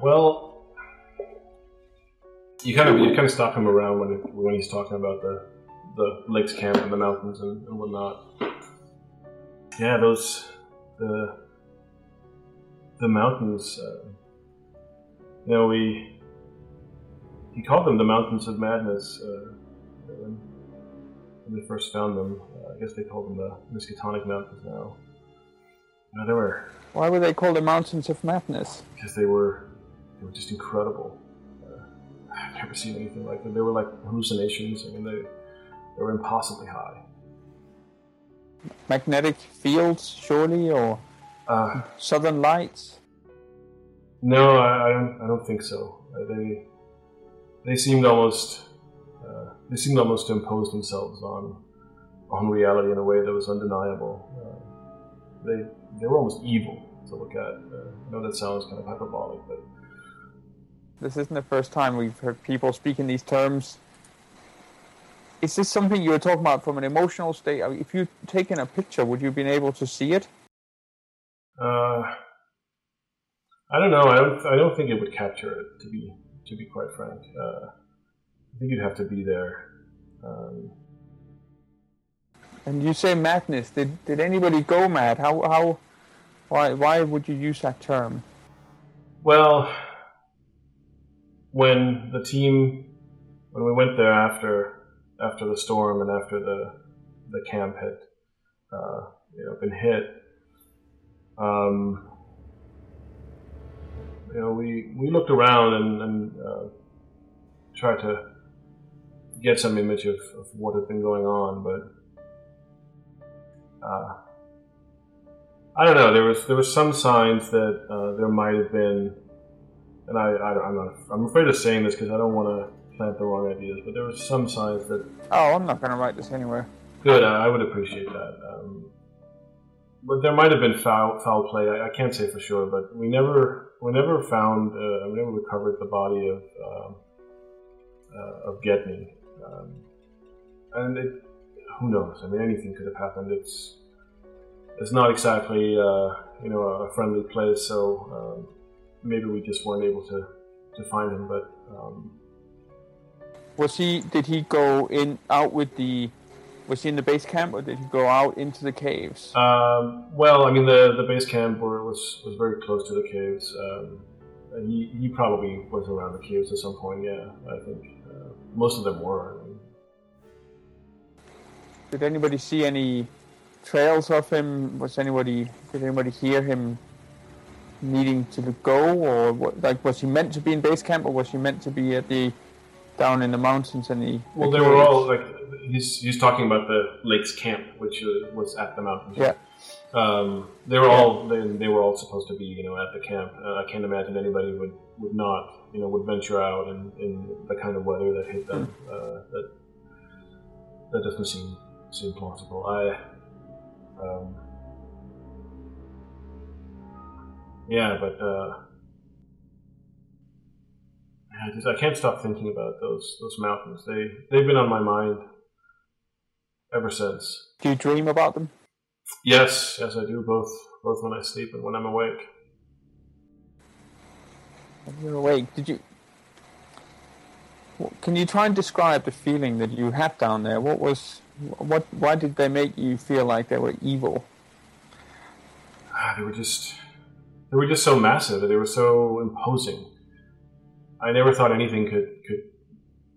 well, you kind of you kind of stop him around when when he's talking about the the lakes camp and the mountains and, and whatnot. Yeah, those the the mountains. Uh, you know, we he called them the mountains of madness uh, when, they first found them. Uh, I guess they call them the Miskatonic Mountains now. No, they were Why were they called the Mountains of Madness? because they were they were just incredible. Uh, I've never seen anything like them. They were like hallucinations. I mean, they they were impossibly high. Magnetic fields, surely, or Uh, southern lights? no, I, I don't. I don't think so. Uh, they they seemed almost uh, they seemed almost to impose themselves on on reality in a way that was undeniable. Uh, they they were almost evil to look at. Uh, I know that sounds kind of hyperbolic, but This isn't the first time we've heard people speak in these terms. Is this something you were talking about from an emotional state? I mean, if you'd taken a picture, would you have been able to see it? Uh, I don't know. I don't. I don't think it would capture it. To be to be quite frank, uh, I think you'd have to be there. Um, And you say madness. Did did anybody go mad? How how why why would you use that term? well, when the team when we went there after after the storm and after the the camp had uh, you know been hit, um, you know we we looked around and, and uh, tried to get some image of, of what had been going on, but uh, I don't know. There was there was some signs that uh, there might have been, and I, I am not I'm afraid of saying this because I don't want to plant the wrong ideas, but there was some signs that Oh, I'm not going to write this anywhere. good. I, I would appreciate that. Um, but there might have been foul foul play. I, I can't say for sure, but we never we never found uh, we never recovered the body of um, uh, of Gedney, um, and it, who knows? I mean, anything could have happened. It's it's not exactly uh, you know a friendly place, so um, maybe we just weren't able to to find him. But um, Was he? Did he go in out with the? Was he in the base camp, or did he go out into the caves? Um, well, I mean, the, the base camp was was very close to the caves. Um, and he, he probably was around the caves at some point. Yeah, I think uh, most of them were. I mean, Did anybody see any trails of him? Was anybody? Did anybody hear him needing to go, or what, like was he meant to be in base camp, or was he meant to be at the down in the mountains and he. well, they were all like he's he's talking about the lakes camp, which uh, was at the mountains. Yeah. Um, they were all they, they were all supposed to be you know at the camp. Uh, I can't imagine anybody would, would not you know would venture out in, in the kind of weather that hit them. Uh, that that doesn't seem seem plausible. I um, yeah, but uh, I just I can't stop thinking about those those mountains. They they've been on my mind ever since. Do you dream about them? Yes, yes, I do both both when I sleep and when I'm awake. When you're awake, did you? Can you try and describe the feeling that you had down there? What was, what? Why did they make you feel like they were evil? Ah, they were just they were just so massive. They were so imposing. I never thought anything could could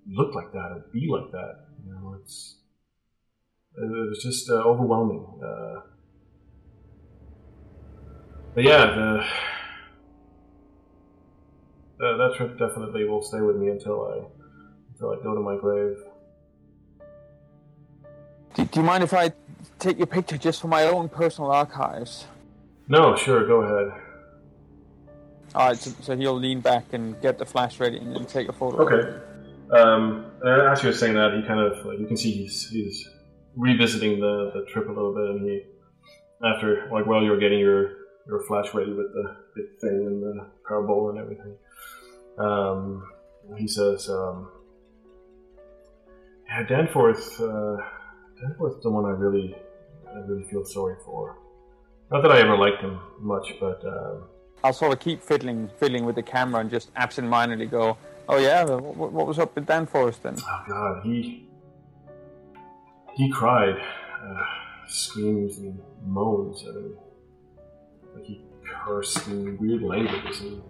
look like that or be like that. You know, it's it was just uh, overwhelming. Uh, but yeah, the, the that trip definitely will stay with me until I until I go to my grave. Do, do you mind if I take your picture just for my own personal archives? No, sure, go ahead. All right, so, so he'll lean back and get the flash ready and take a photo. Okay. Um, as you were saying that, he kind of like, you can see he's he's revisiting the, the trip a little bit, and he after like while you were getting your your flash ready with the thing and the parabola and everything, um, he says, um, "Yeah, Danforth, uh, Danforth's the one I really I really feel sorry for. Not that I ever liked him much, but." Um, I'll sort of keep fiddling, fiddling with the camera and just absent-mindedly go, "Oh yeah, what, what was up with Danforth then?" Oh God, he he cried, uh, screams and moans, and like he cursed in weird languages. And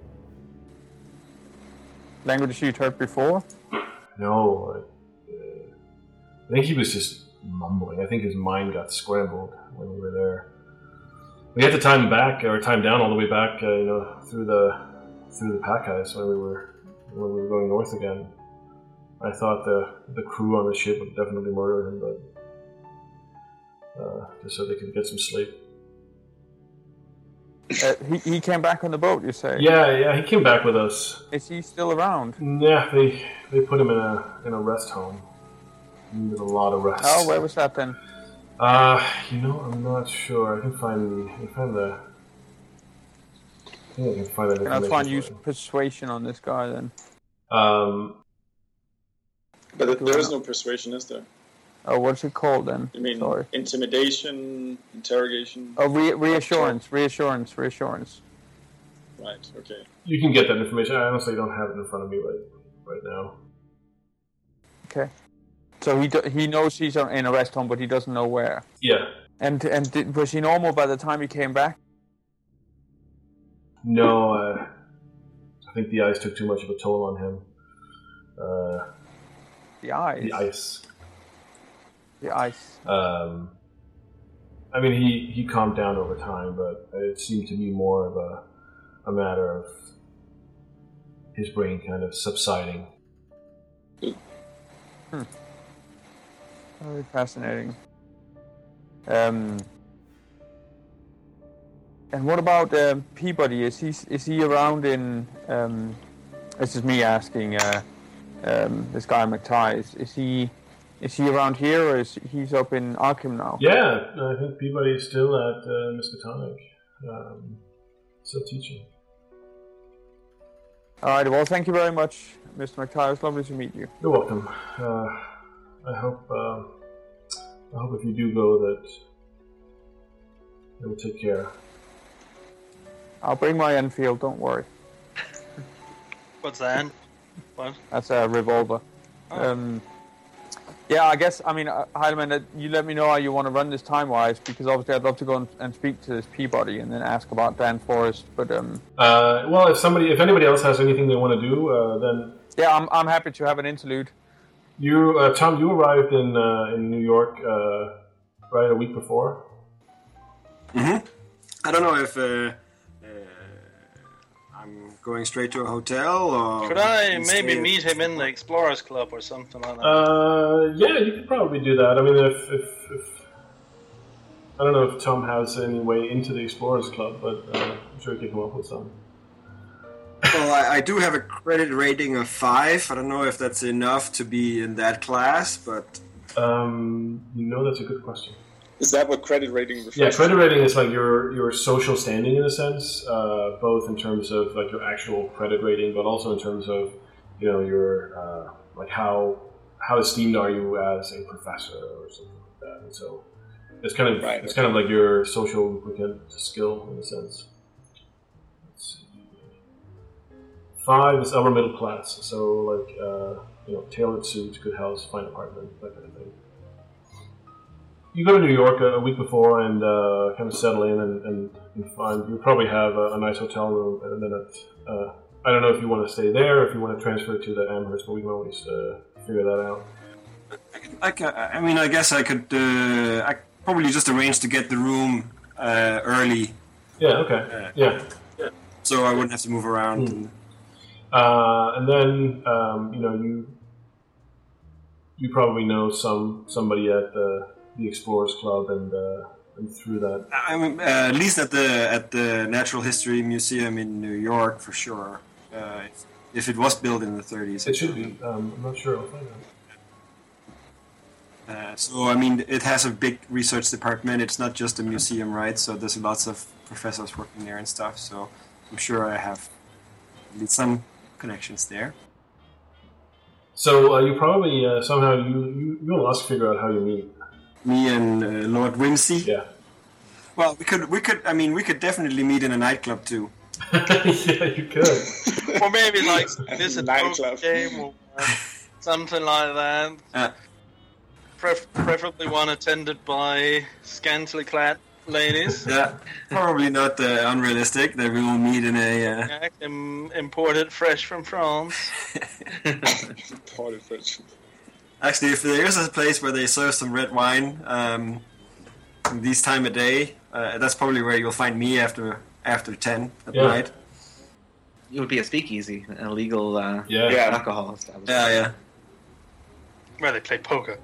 Language you'd heard before. no, uh, I think he was just mumbling. I think his mind got scrambled when we were there. We had to time back or time down all the way back, uh, you know, through the through the pack ice when we were when we were going north again. I thought the the crew on the ship would definitely murder him, but uh, just so they could get some sleep. Uh, he, he came back on the boat, you say? Yeah, yeah, he came back with us. Is he still around? Yeah, they they put him in a in a rest home. He needed a lot of rest. Oh, where was that then? Uh, you know, I'm not sure. I can find the I can find the. I think I can find that Can I information. try and use you. persuasion on this guy then? Um, But there is no persuasion, is there? Oh, what's it called then? You mean Sorry. intimidation, interrogation? Oh, re- reassurance, reassurance, reassurance. Right. Okay. you can get that information. I honestly don't have it in front of me right right now. Okay. So he do- he knows he's in a rest home, but he doesn't know where. Yeah. And and did, was he normal by the time he came back? No, uh, I think the ice took too much of a toll on him. Uh, The ice. the ice. The ice. Um, I mean, he, he calmed down over time, but it seemed to be more of a, a matter of his brain kind of subsiding. Very fascinating. Um, and what about um Pabodie? Is he is he around in? Um, this is me asking. Uh, um, this guy McTighe is, is he is he around here or is he's up in Arkham now? Yeah, I think Pabodie is still at uh, Miskatonic, um, still teaching. All right. Well, thank you very much, Mr. McTighe. It's lovely to meet you. You're welcome. Uh, I hope uh, I hope if you do go that you'll take care. I'll bring my Enfield. Don't worry. What's that? What? That's a revolver. Oh. Um, yeah, I guess. I mean, uh, Heidemann, uh, you let me know how you want to run this time wise, because obviously I'd love to go and, and speak to this Pabodie and then ask about Dan Forrest. But um, Uh, well, if somebody, if anybody else has anything they want to do, uh, then yeah, I'm, I'm happy to have an interlude. You, uh, Tom, you arrived in uh, in New York uh, right a week before. hmm I don't know if uh, uh, I'm going straight to a hotel or. Could I maybe meet him in the Explorers Club or something like that? Uh, yeah, you could probably do that. I mean, if, if, if I don't know if Tom has any way into the Explorers Club, but uh, I'm sure he could come up with some. Well, I, I do have a credit rating of five. I don't know if that's enough to be in that class, but Um, you know, that's a good question. Is that what credit rating refers Yeah, to? credit rating is like your your social standing in a sense, uh, both in terms of like your actual credit rating, but also in terms of you know your uh, like how how esteemed are you as a professor or something like that. And so it's kind of Right, it's kind of like your social lubricant skill in a sense. Five is upper middle class, so like uh, you know tailored suit, good house, fine apartment, that kind of thing you go to New York a, week before and uh, kind of settle in and, and, and find you probably have a, a nice hotel room and then at, uh, I don't know if you want to stay there or if you want to transfer to the Amherst, but we can always uh, figure that out. I, ca- I mean, I guess I could. Uh, I probably just arrange to get the room uh, early, Yeah. Okay. Yeah. so I wouldn't have to move around. Hmm. And, Uh, and then um, you know you you probably know some somebody at the the Explorers Club and uh, and through that. I mean, uh, at least at the at the Natural History Museum in New York, for sure. Uh, if, if it was built in the 30s, It should be. Um, I'm not sure. I'll find out. Uh, so I mean, it has a big research department. It's not just a museum, right? So there's lots of professors working there and stuff. So I'm sure I have some connections there. So uh, you probably uh, somehow you, you you'll ask figure out how you meet. Me and uh, Lord Whimsy. Yeah. Well, we could, we could. I mean, we could definitely meet in a nightclub too. yeah, you could. or maybe like visit a Nightclub. poker game or uh, something like that. Uh, Pref- preferably one attended by scantily clad ladies. yeah, probably not uh, unrealistic that we will meet in a. Uh, Yeah, im- imported fresh from France. Ported French. Actually, if there is a place where they serve some red wine um, this time of day, uh, that's probably where you'll find me after after ten at Yeah. night. It would be a speakeasy, an illegal uh, Yeah. Yeah. alcohol establishment. Yeah, yeah. Where they play poker.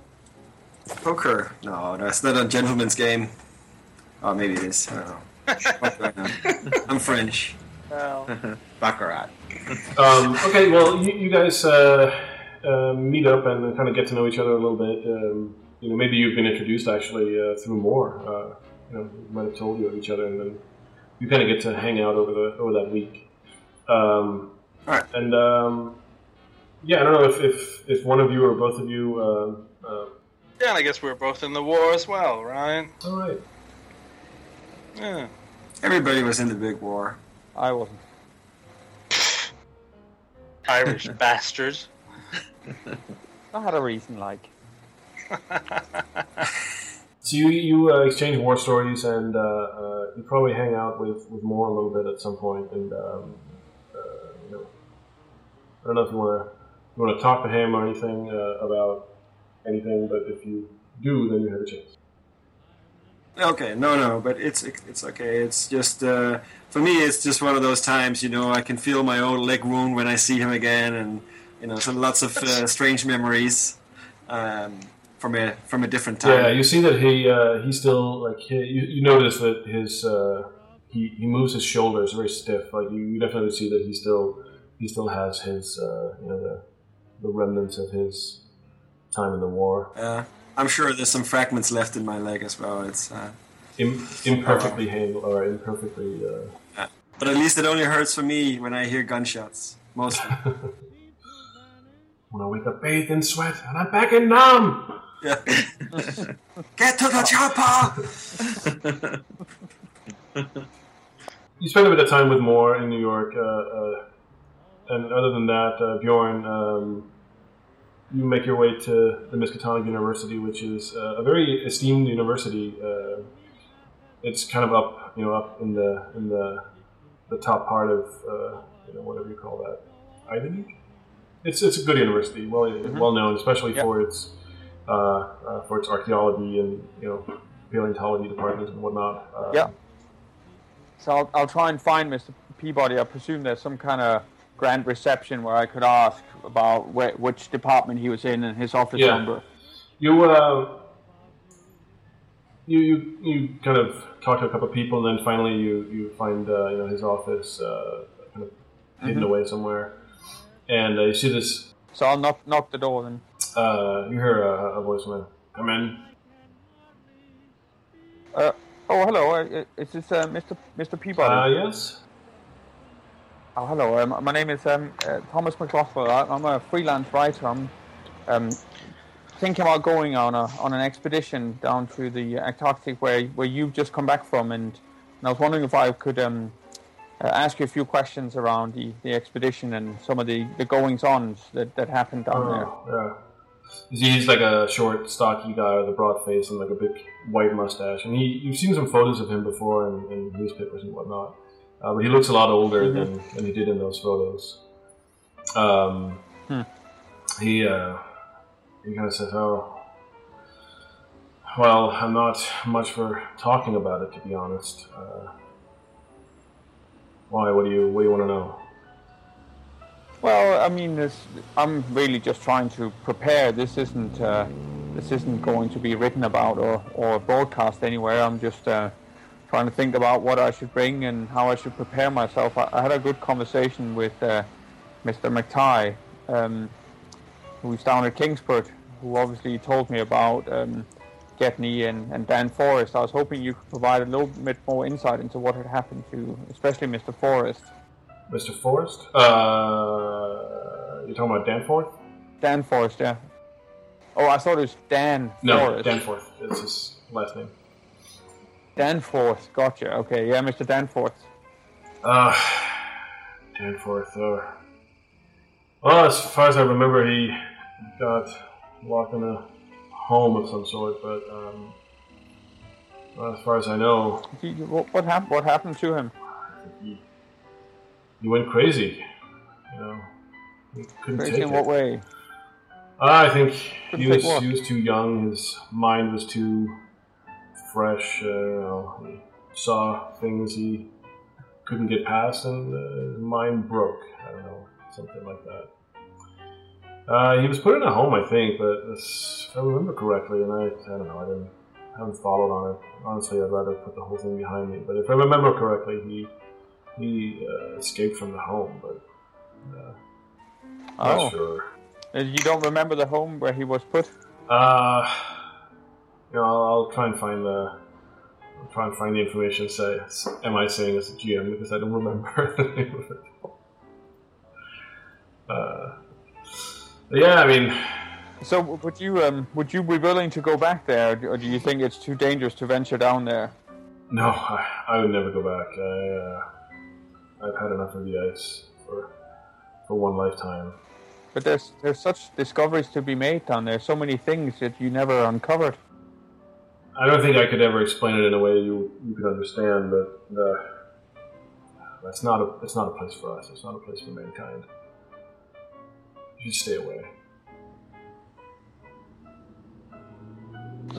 Poker? No, that's not a gentleman's game. Oh, maybe it is. I don't know. What do I know? I'm French. Well, Baccarat. Um, okay, well, you, you guys uh, uh, meet up and kind of get to know each other a little bit. Um, you know, maybe you've been introduced actually uh, through more. Uh, you know, might have told you of each other, and then you kind of get to hang out over the over that week. Um, Alright. And um, yeah, I don't know if, if, if one of you or both of you. Um, uh, Yeah, and I guess we were both in the war as well, right? all right. Yeah. Everybody was in the big war. I wasn't. Irish bastards. I had a reason, like. So you you uh, exchange war stories, and uh, uh, you probably hang out with, with more a little bit at some point, and um, uh, you know, I don't know if you want to you want to talk to him or anything uh, about anything, but if you do, then you have a chance. Okay, no, no, but it's it's okay. It's just uh, for me, it's just one of those times. You know, I can feel my old leg wound when I see him again, and you know, some lots of uh, strange memories um, from a from a different time. Yeah, you see that he uh, he still like he, you, you notice that his uh, he, he moves his shoulders very stiff. Like you, you definitely see that he still he still has his uh, you know the the remnants of his time in the war. Uh, I'm sure there's some fragments left in my leg as well. It's uh, Im- imperfectly handled or imperfectly. Uh, but at least it only hurts for me when I hear gunshots. Mostly. when I wake up bathed in sweat and I'm back in numb. Yeah. Get to the chopper! You spend a bit of time with Moore in New York, uh, uh, and other than that, uh, Bjorn, um, you make your way to the Miskatonic University, which is uh, a very esteemed university. Uh, it's kind of up, you know, up in the in the the top part of uh, you know whatever you call that, League. It's it's a good university, well well known, especially Yep. for its uh, uh, for its archaeology and you know paleontology departments and whatnot. Uh, Yeah. So I'll, I'll try and find Mr. Pabodie. I presume there's some kind of grand reception where I could ask about where, which department he was in and his office Yeah. number. You uh, you you you kind of talk to a couple of people, and then finally you you find uh, you know his office uh, kind of hidden away somewhere, and uh, you see this. So I'll knock knock the door then. Uh, you hear a, a voice from him. Come in. Uh, oh, hello. Is this uh, Mr. Mr. Pabodie? Uh, yes. Oh, hello. Um, my name is um, uh, Thomas McLaughlin. I'm a freelance writer. I'm um, thinking about going on a on an expedition down to the Antarctic where where you've just come back from, and, and I was wondering if I could um, uh, ask you a few questions around the, the expedition and some of the, the goings ons that, that happened down there. Oh, yeah. He's like a short, stocky guy with a broad face and like a big white mustache. And he, you've seen some photos of him before in, in newspapers and whatnot. Uh, but he looks a lot older than, than he did in those photos. Um, Hmm. He uh, he kind of says, "Oh, well, I'm not much for talking about it, to be honest. Uh, why? What do you What do you want to know?" Well, I mean, this, I'm really just trying to prepare. This isn't uh, this isn't going to be written about or, or broadcast anywhere. I'm just uh, trying to think about what I should bring and how I should prepare myself. I, I had a good conversation with uh, Mr. McTighe, um, who's down at Kingsport, who obviously told me about um, Gedney and, and Dan Forrest. I was hoping you could provide a little bit more insight into what had happened to, especially Mr. Forrest. Mr. Forrest? Uh, you're talking about Danforth? Dan Forrest, yeah. Oh, I thought it was Dan No, Dan Forrest. Danforth. It's his last name. Danforth, gotcha. Okay, yeah, Mr. Danforth. Uh, Danforth. Uh, well, as far as I remember, he got locked in a home of some sort, but um, well, as far as I know, He- What, what, hap- what happened to him? he, he went crazy. You know, he couldn't Crazy take in it. what way? I think he was, he was too young. His mind was too fresh. Uh, you know, he saw things he couldn't get past, and uh, his mind broke. I don't know, something like that. Uh, he was put in a home, I think, but this, if I remember correctly, and I, I don't know, I didn't, I haven't followed on it. Honestly, I'd rather put the whole thing behind me. But if I remember correctly, he he uh, escaped from the home, but uh, Oh, not sure. You don't remember the home where he was put? Uh, you know, I'll, I'll try and find the. I'll try and find the information. Say, am I saying as a GM because I don't remember the name of it. Uh, yeah, I mean, So would you um would you be willing to go back there, or do you think it's too dangerous to venture down there? no, I, I would never go back. I, uh, I've had enough of the ice for for one lifetime. But there's there's such discoveries to be made down there. So many things that you never uncovered. I don't think I could ever explain it in a way you you could understand, but uh, that's not a it's not a place for us. It's not a place for mankind. You should stay away.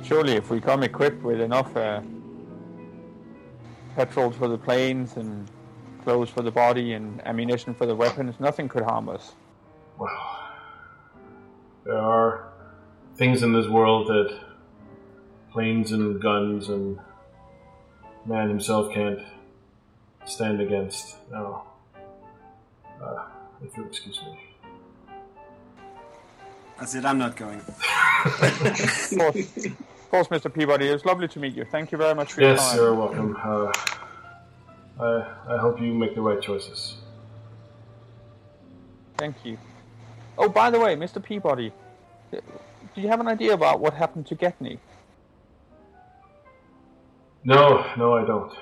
Surely, if we come equipped with enough uh, petrol for the planes and clothes for the body and ammunition for the weapons, nothing could harm us. Well, there are things in this world that planes and guns and man himself can't stand against. Now, uh, if you'll excuse me. That's it. I'm not going. Of course, of course, Mr. Pabodie, it was lovely to meet you. Thank you very much for your time. Yes, you're welcome. Uh, I I hope you make the right choices. Thank you. Oh, by the way, Mr. Pabodie, do you have an idea about what happened to Gedney? No, no, I don't.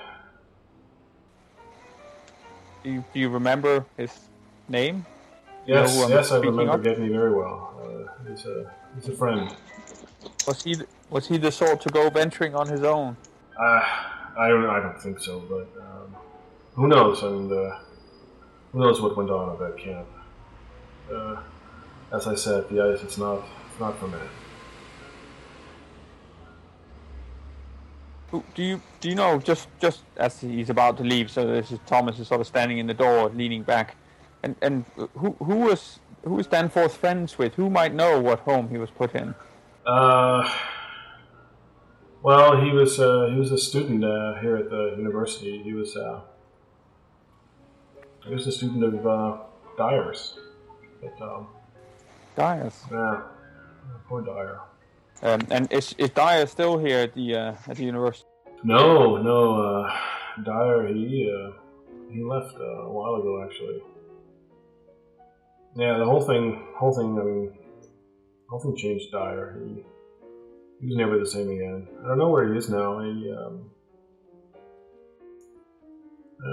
Do you, do you remember his name? Yes, who I'm yes, I remember of? Gedney very well. Uh, he's a he's a friend. Was he was he the sort to go venturing on his own? Uh, I don't I don't think so, but um, who knows? I mean, who knows what went on at that camp? Uh, as I said, the ice it's not it's not for man. Do you do you know just just as he's about to leave? So this is Thomas is sort of standing in the door, leaning back, and and who who was who was Danforth friends with? Who might know what home he was put in? Uh, well, he was uh, he was a student uh, here at the university. He was uh, he was a student of uh, Dyer's. But, um, Dyers. yeah, poor Dyer. Um, and is is Dyer still here at the uh, at the university? No, no, uh, Dyer he uh, he left uh, a while ago actually. Yeah, the whole thing, whole thing. I mean, whole thing changed Dyer. He he was never the same again. I don't know where he is now. He, um,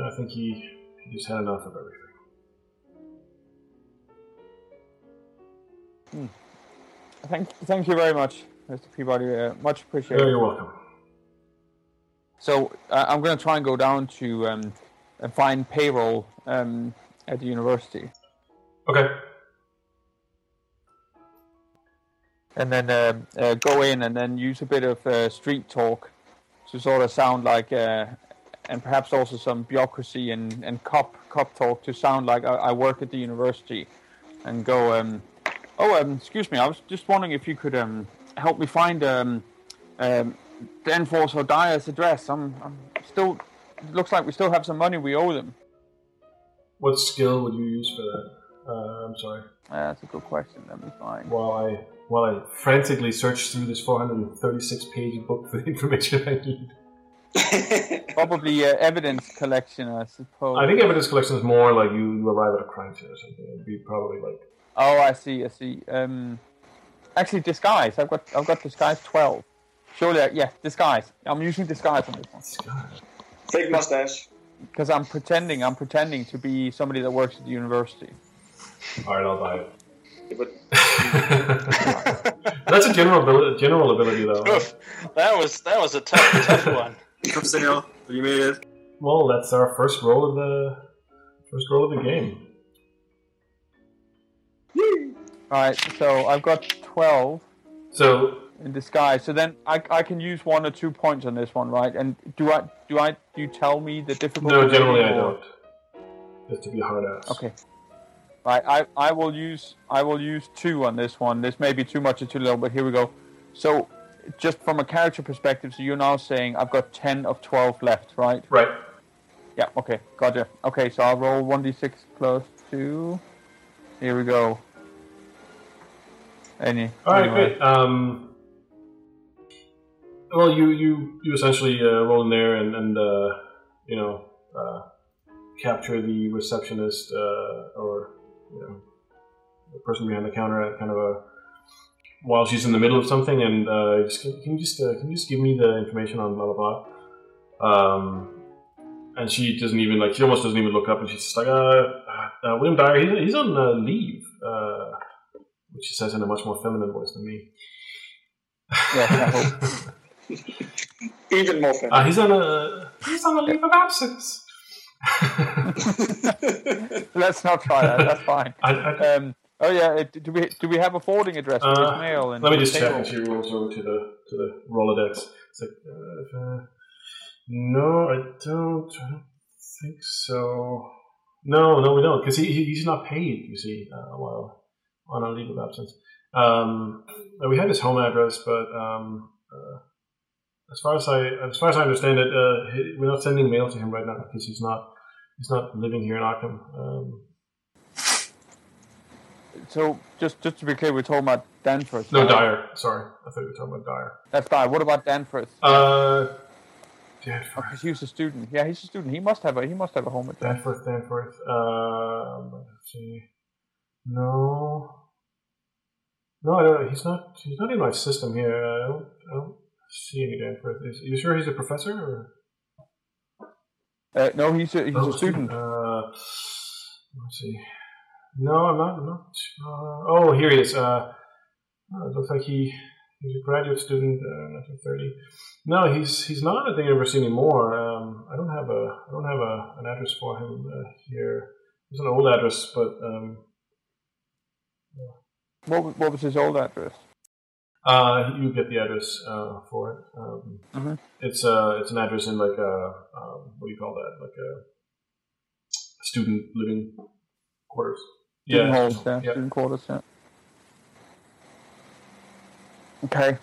I think he he just had enough of everything. Thank thank you very much, Mr. Pabodie. Uh, much appreciated. Yeah, you're welcome. So uh, I'm going to try and go down to um, and find payroll um, at the university, Okay. and then uh, uh, go in and then use a bit of uh, street talk to sort of sound like, uh, and perhaps also some bureaucracy and, and cop cop talk to sound like I, I work at the university, and go. Um, oh, um, excuse me. I was just wondering if you could um, help me find um, um, Danforth or Dyer's address. I'm, I'm still. It looks like we still have some money we owe them. What skill would you use for that? Uh, I'm sorry. Uh, that's a good question. Let me find. While I while I frantically search through this 436 page book for the information I need. Probably uh, evidence collection, I suppose. I think evidence collection is more like you, you arrive at a crime scene or something. It'd be probably like Oh, I see. I see. Um, actually, disguise. I've got. I've got disguise twelve. Surely, I, yeah, disguise. I'm using disguise on this one Fake mustache. because I'm pretending. I'm pretending to be somebody that works at the university. all right, I'll buy it. Yeah, but That's a general ability, general ability though. Oof, that was that was a tough tough one. For sale. You made it. Well, that's our first roll of the first roll of the game. All right. So I've got twelve So in disguise. So then I, I can use one or two points on this one, right? And do I do I do you tell me the difficulty? no, generally I don't. Just to be hard ass. Okay. Right, I, I will use I will use two on this one. This may be too much or too little, but here we go. So, just from a character perspective, so you're now saying I've got ten of twelve left, right? Right. Yeah. Okay. Gotcha. Okay, so I'll roll one d six plus two. Here we go. Any? All right, anyway. great. Um, well, you you you essentially uh, roll in there and and uh, you know uh, capture the receptionist uh, or you know the person behind the counter at kind of a while she's in the middle of something and uh, just, can, can you just uh, can you just give me the information on blah blah blah. Um, and she doesn't even like she almost doesn't even look up and she's just like uh, uh William Dyer he's, he's on uh, leave. Which she says in a much more feminine voice than me. Yeah, Even more fun. Uh, he's on a he's on a leave of absence. Let's not try that. That's fine. I, I, Um, oh yeah. Do we do we have a forwarding address for Uh, his mail? And let me just check. payroll? And she rolls over to the to the Rolodex. It's like, uh, uh, no, I don't. I don't think so. No, no, we don't, because he, he he's not paid. You see, uh, while on a leave of absence. Um, uh, we have his home address, but um, uh, as far as I as far as I understand it, uh, he, we're not sending mail to him right now because he's not he's not living here in Arkham. Um, So just just to be clear, we're talking about Danforth. no, right? Dyer. Sorry, I thought you were talking about Dyer. That's Dyer. What about Danforth? Uh, Danforth. Because he was a student. Yeah, he's a student. He must have a he must have a home address. Danforth, Danforth. Um, let's see. No. No, I don't. He's not. He's not in my system here. I don't. I don't see any Danforth. Is you sure he's a professor? Or? Uh, no, he's a he's Oh, a student. Uh, let's see. No, I'm not. I'm not. Uh, oh, here he is. Uh, uh, it looks like he he's a graduate student, uh, 1930. No, he's he's not at the university anymore. Um, I don't have a I don't have a an address for him uh, here. It's an old address, but um, What was- what was his old address? uh, you get the address uh, for it. Um, Mhm. It's uh, it's an address in like a um, what do you call that? Like a student living quarters. Student halls, yeah, yeah. student quarters, yeah. Okay.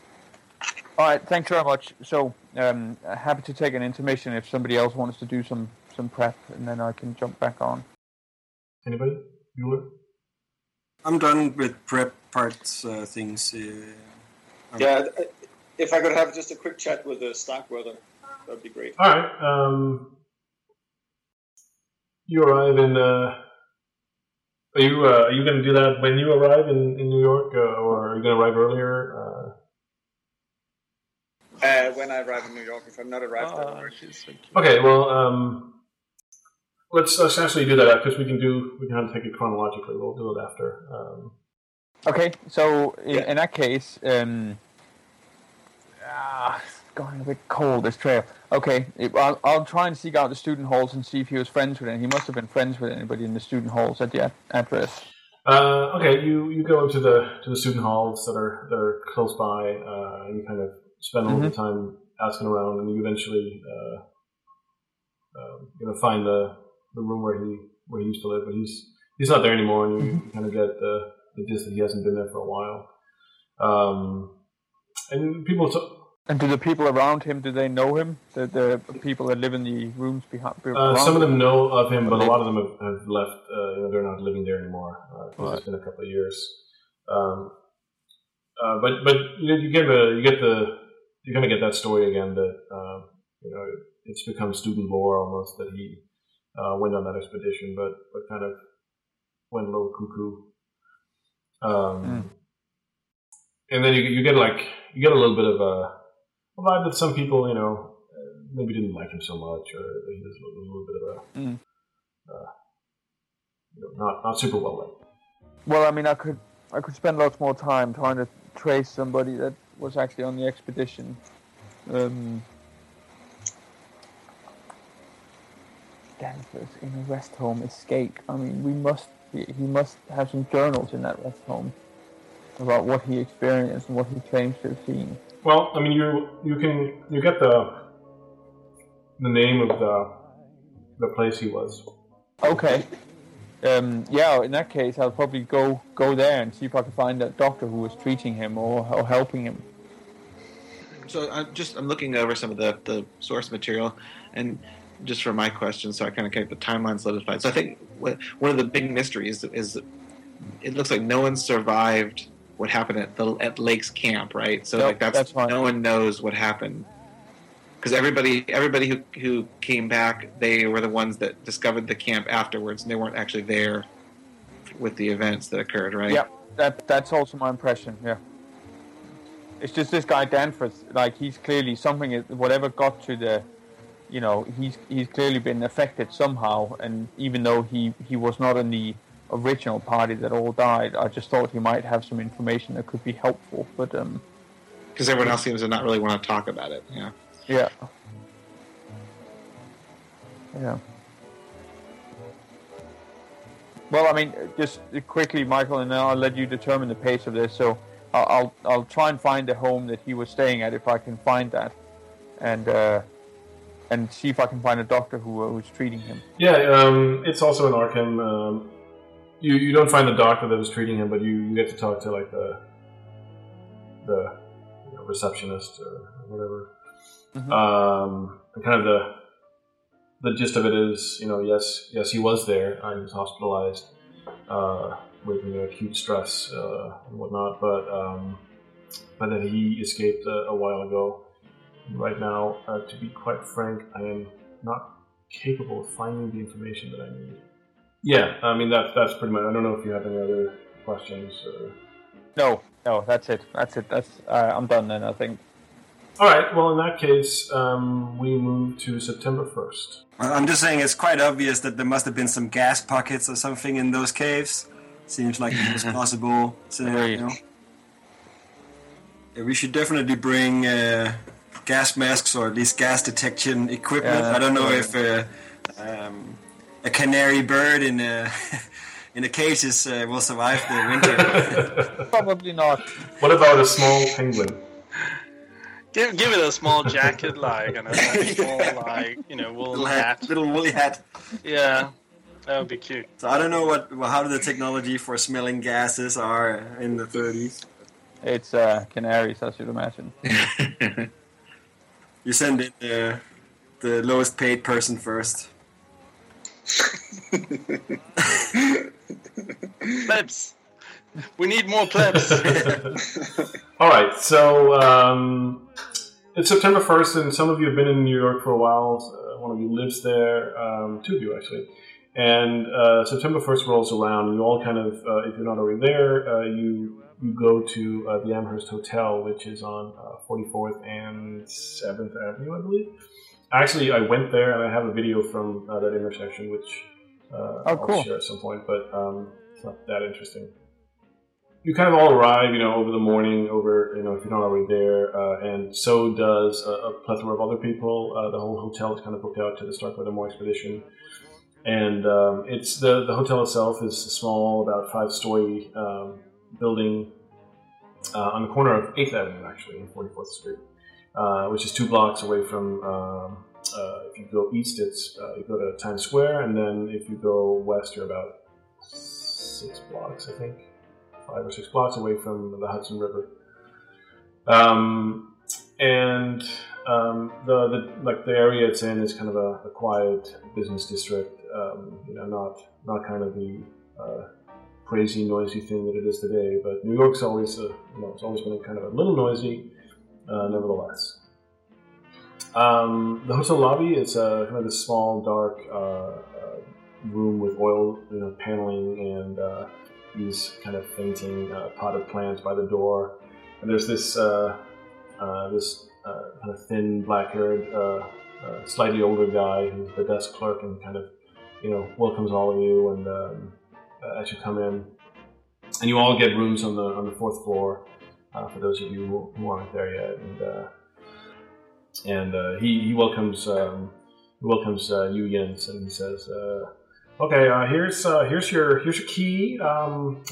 All right. Thanks very much. So, um, happy to take an intermission if somebody else wants to do some some prep, and then I can jump back on. Anybody? Bueller? I'm done with prep parts uh, things. Uh, yeah, uh, if I could have just a quick chat with the Starkweather, that'd be great. All right. Um, you arrive in. Uh, are you uh, are you going to do that when you arrive in, in New York, uh, or are you going to arrive earlier? Uh, Uh, when I arrive in New York, if I'm not arrived there Oh, already. she's okay. Well, um, let's let's actually do that because we can do we can take it chronologically. We'll do it after. Um, Okay. So, in, Yeah. in that case, um, ah, it's going a bit cold this trail. Okay. I'll, I'll try and seek out the student halls and see if he was friends with any. He must have been friends with anybody in the student halls at the ad- address. Uh, okay, you, you go to the to the student halls that are that are close by. Uh, you kind of spend a little bit of time asking around, and you eventually uh, um, you know find the the room where he where he used to live, but he's he's not there anymore, and you kind of get the the gist that he hasn't been there for a while. Um, and people. T- And do the people around him, do they know him? The, the people that live in the rooms behind? Uh, some of them know of him, but a lot of them have, have left. Uh, you know, they're not living there anymore. Uh, 'cause It's been a couple of years. Um, uh, but but you, know, you get the you get the you're gonna get that story again that um, you know it's become student lore almost that he uh, went on that expedition, but but kind of went a little cuckoo. Um, Mm. And then you you get like you get a little bit of a, a vibe that some people you know maybe didn't like him so much, or he was a little, a little bit of a Mm. uh, you know, not not super well liked. Well, I mean, I could I could spend lots more time trying to trace somebody that was actually on the expedition. Um, Danforth in a rest home escape. I mean, we must he he must have some journals in that rest home about what he experienced and what he claims to have seen. Well, I mean, you you can you get the the name of the the place he was. Okay. um, yeah, in that case, I'll probably go go there and see if I can find that doctor who was treating him or, or helping him. So I'm just I'm looking over some of the, the source material, and just for my question, so I kind of keep the timeline solidified. So I think one of the big mysteries is it looks like no one survived what happened at the at Lake's camp, right? So Yep, like that's, that's no one knows what happened because everybody everybody who who came back, they were the ones that discovered the camp afterwards, and they weren't actually there with the events that occurred, right? Yeah, that that's also my impression. Yeah, it's just this guy Danforth. Like he's clearly something. is- Whatever got to the, you know, he's he's clearly been affected somehow. And even though he he was not in the original party that all died, I just thought he might have some information that could be helpful. But um, Because everyone else seems to not really want to talk about it. Yeah. yeah, yeah. Well, I mean, just quickly, Michael, and then I'll let you determine the pace of this. So I'll I'll, I'll try and find the home that he was staying at if I can find that, and uh, and see if I can find a doctor who uh, who's treating him. Yeah, um, it's also in Arkham. Um, you you don't find the doctor that was treating him, but you, you get to talk to like the the you know, receptionist or whatever. Mhm. Um, and kind of the the gist of it is, you know, yes, yes, he was there. He was hospitalized uh, with you know, acute stress uh, and whatnot, but um, but then he escaped a, a while ago. Right now, uh, to be quite frank, I am not capable of finding the information that I need. Yeah, I mean that's that's pretty much. I don't know if you have any other questions. Or... No, no, that's it. That's it. That's uh, I'm done then. I think. All right. Well, in that case, um, we move to September first. I'm just saying it's quite obvious that there must have been some gas pockets or something in those caves. Seems like it was possible scenario. Agreed. Yeah, we should definitely bring uh, gas masks or at least gas detection equipment. Yeah, I don't know that's if uh, um, a canary bird in a in a cage is, uh, will survive the winter. Probably not. what about a small penguin? Give, give it a small jacket, like, and a small, like, you know, wool little hat. hat, little woolly hat. Yeah, that would be cute. So I don't know what well, how the technology for smelling gases are in the 30s. It's uh, canaries, I should imagine. You send in the the lowest paid person first. Plebs. We need more plebs. All right. So um, it's September first, and some of you have been in New York for a while. Uh, one of you lives there. Um, two of you actually. And uh, September first rolls around, and you all kind of, uh, if you're not already there, uh, you you go to uh, the Amherst Hotel, which is on uh, 44th and 7th Avenue, I believe. Actually, I went there, and I have a video from uh, that intersection, which uh, I'll share at some point. But um, it's not that interesting you kind of all arrive, you know, over the morning, over, you know, if you're not already there, uh, and so does a, a plethora of other people. Uh, the whole hotel is kind of booked out to the Starkweather Moore expedition. And um, it's the, the hotel itself is a small, about five story um, building uh, on the corner of 8th Avenue, actually, and 44th Street, uh, which is two blocks away from. Um, uh, if you go east, it's uh, you go to Times Square, and then if you go west, you're about six blocks, I think five or six blocks away from the Hudson River. Um, and um, the, the like the area it's in is kind of a, a quiet business district. Um, you know, not not kind of the uh, crazy noisy thing that it is today. But New York's always a, you know it's always been kind of a little noisy, uh, nevertheless. Um, the hotel lobby is uh, kind of this small, dark uh, uh, room with oil, you know, paneling and uh, these kind of fainting uh, potted plants by the door. And there's this uh, uh, this uh, kind of thin, black-haired, uh, uh, slightly older guy who's the desk clerk and kind of you know welcomes all of you and um, uh, as you come in. And you all get rooms on the on the fourth floor uh, for those of you who, aren't there yet. And uh, and uh, he he welcomes um, he welcomes uh, you Jens and he says. Uh, Okay, here's here's your here's your key. Um,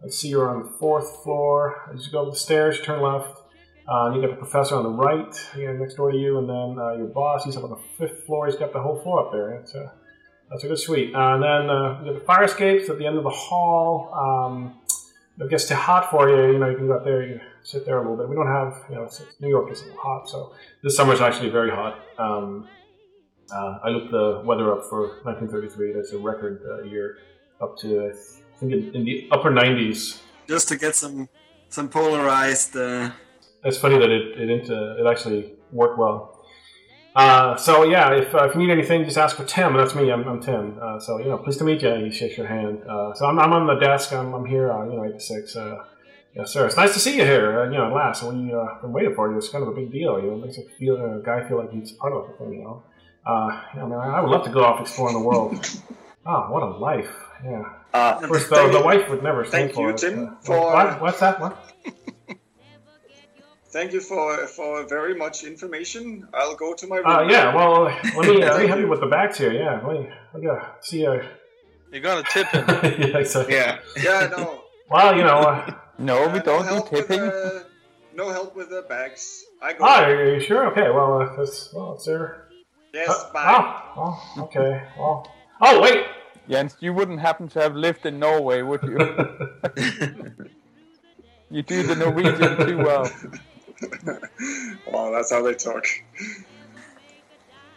let's see, you're on the fourth floor. As you go up the stairs, turn left. Uh, you got the professor on the right, you know, next door to you, and then your boss. He's up on the fifth floor. He's got the whole floor up there. It's, That's a good suite. And then uh, you have the fire escapes at the end of the hall. Um, if it gets too hot for you, you know, you can go out there, you can sit there a little bit. We don't have, you know, it's- New York is a little hot, so this summer is actually very hot. Um, uh, I looked the weather up for 1933. That's a record uh, year, up to I think in, in the upper 90s. Just to get some some polarized. Uh, It's funny that it it, it, uh, it actually worked well. Uh, so yeah, if, uh, if you need anything, just ask for Tim. That's me. I'm, I'm Tim. Uh, so you know, pleased to meet you. He shakes your hand. Uh, so I'm, I'm on the desk. I'm, I'm here. Uh, you know, eight to six. Uh, yes, sir. It's nice to see you here. Uh, you know, at last. We uh, been waiting for you. It's kind of a big deal. You know, it makes a feel a guy feel like he's part of the thing. You know. Uh, you know, man, I would love to go off exploring the world. oh, what a life! Yeah. Uh, Of course, the, the wife would never stand thank for you, it. Tim, for- what? What's that? What? Thank you for for very much information. I'll go to my room. Uh, yeah. Well, let me uh, let me help you with the bags here. Yeah. Let me. Let me uh, see. Uh, You're gonna tip him. yeah, exactly. Yeah. Yeah, no. Well, you know. Uh, No, uh, we no don't do help with, tipping. uh, no help with the bags. I go. oh, are you sure? Okay. Well, uh, that's well, it's there. yes, Uh, bye. oh, oh, okay. Well. Oh, wait. Jens, you wouldn't happen to have lived in Norway, would you? you do the Norwegian too well. Wow, that's how they talk.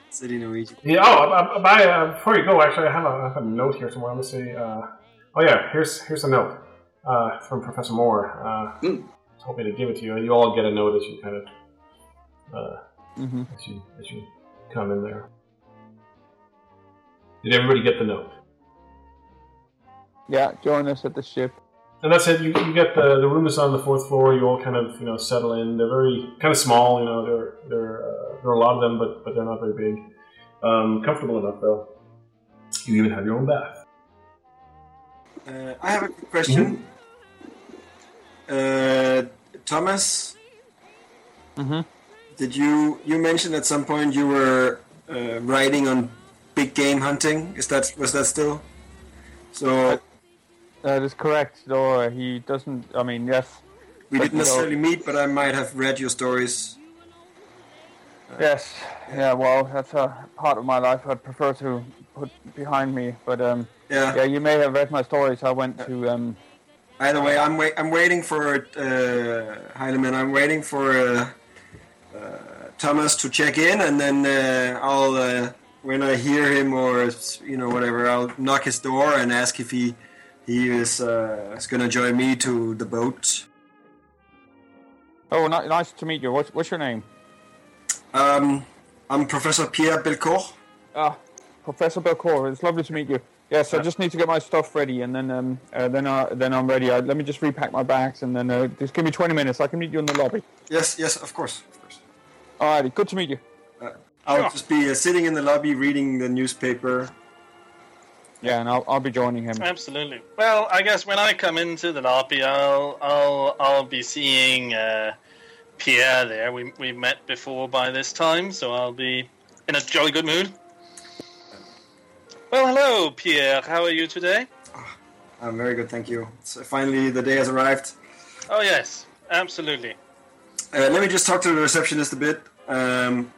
city Norwegian. yeah. Oh, by, uh, before you go, actually, I have a, I have a note here somewhere. Let me see. Uh, oh yeah, here's here's a note uh, from Professor Moore. Uh, Hmm. Told me to give it to you. And you all get a note as you kind of uh, hmm as you as you come in there. Did everybody get the note? Yeah, join us at the ship. And that's it. You, you get the the room is on the fourth floor. You all kind of you know settle in. They're very kind of small. You know, there there uh, there are a lot of them, but but they're not very big. Um, comfortable enough though. You even have your own bath. Uh, I have a quick question. Uh, Thomas, hmm did you you mentioned at some point you were uh, writing on big game hunting? Is that was that still? So That is correct, though he doesn't. I mean, yes, we didn't necessarily meet, but I might have read your stories. yes, yeah. Well, that's a part of my life I'd prefer to put behind me. But um, Yeah. yeah, you may have read my stories. I went to um, Either way, I'm wait, I'm waiting for uh, Heidemann. I'm waiting for uh, uh, Thomas to check in, and then uh, I'll uh, when I hear him or you know whatever, I'll knock his door and ask if he he is uh, is gonna join me to the boat. Oh, ni- nice to meet you. What's, what's your name? Um, I'm Professor Pierre Belcourt. Ah, Professor Belcourt. It's lovely to meet you. Yes, I just need to get my stuff ready, and then um, uh, then I then I'm ready. I, let me just repack my bags, and then uh, just give me 20 minutes. I can meet you in the lobby. Yes, yes, of course, of course. Alrighty, good to meet you. I'll just be uh, sitting in the lobby reading the newspaper. Yeah, and I'll, I'll be joining him. Absolutely. Well, I guess when I come into the lobby, I'll I'll I'll be seeing uh, Pierre there. We we met before by this time, so I'll be in a jolly good mood. Well, hello, Pierre. How are you today? I'm very good, thank you. So finally, the day has arrived. Oh yes, absolutely. Uh, let me just talk to the receptionist a bit. Um,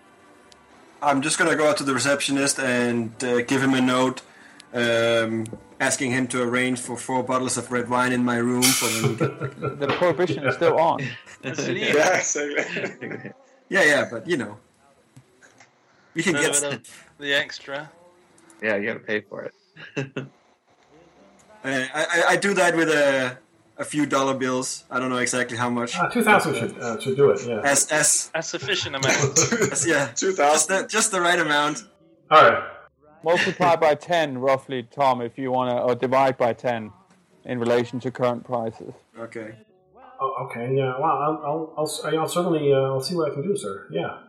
I'm just gonna go out to the receptionist and uh, give him a note, um, asking him to arrange for four bottles of red wine in my room for when we get. The prohibition is still on. Yeah, exactly. Yeah, yeah, but you know, we can A get. little bit of the extra. Yeah, you gotta pay for it. Uh, I, I- I do that with a, a few dollar bills. I don't know exactly how much. Uh, Two thousand should uh, should do it. Yeah. As as, A sufficient amount. as yeah, Two just the, just the right amount. All right. Multiply by 10, roughly, Tom, if you want to, or divide by 10 in relation to current prices. Okay. Oh, okay. Yeah. Well, I'll I'll I'll, I'll certainly uh, I'll see what I can do, sir. Yeah.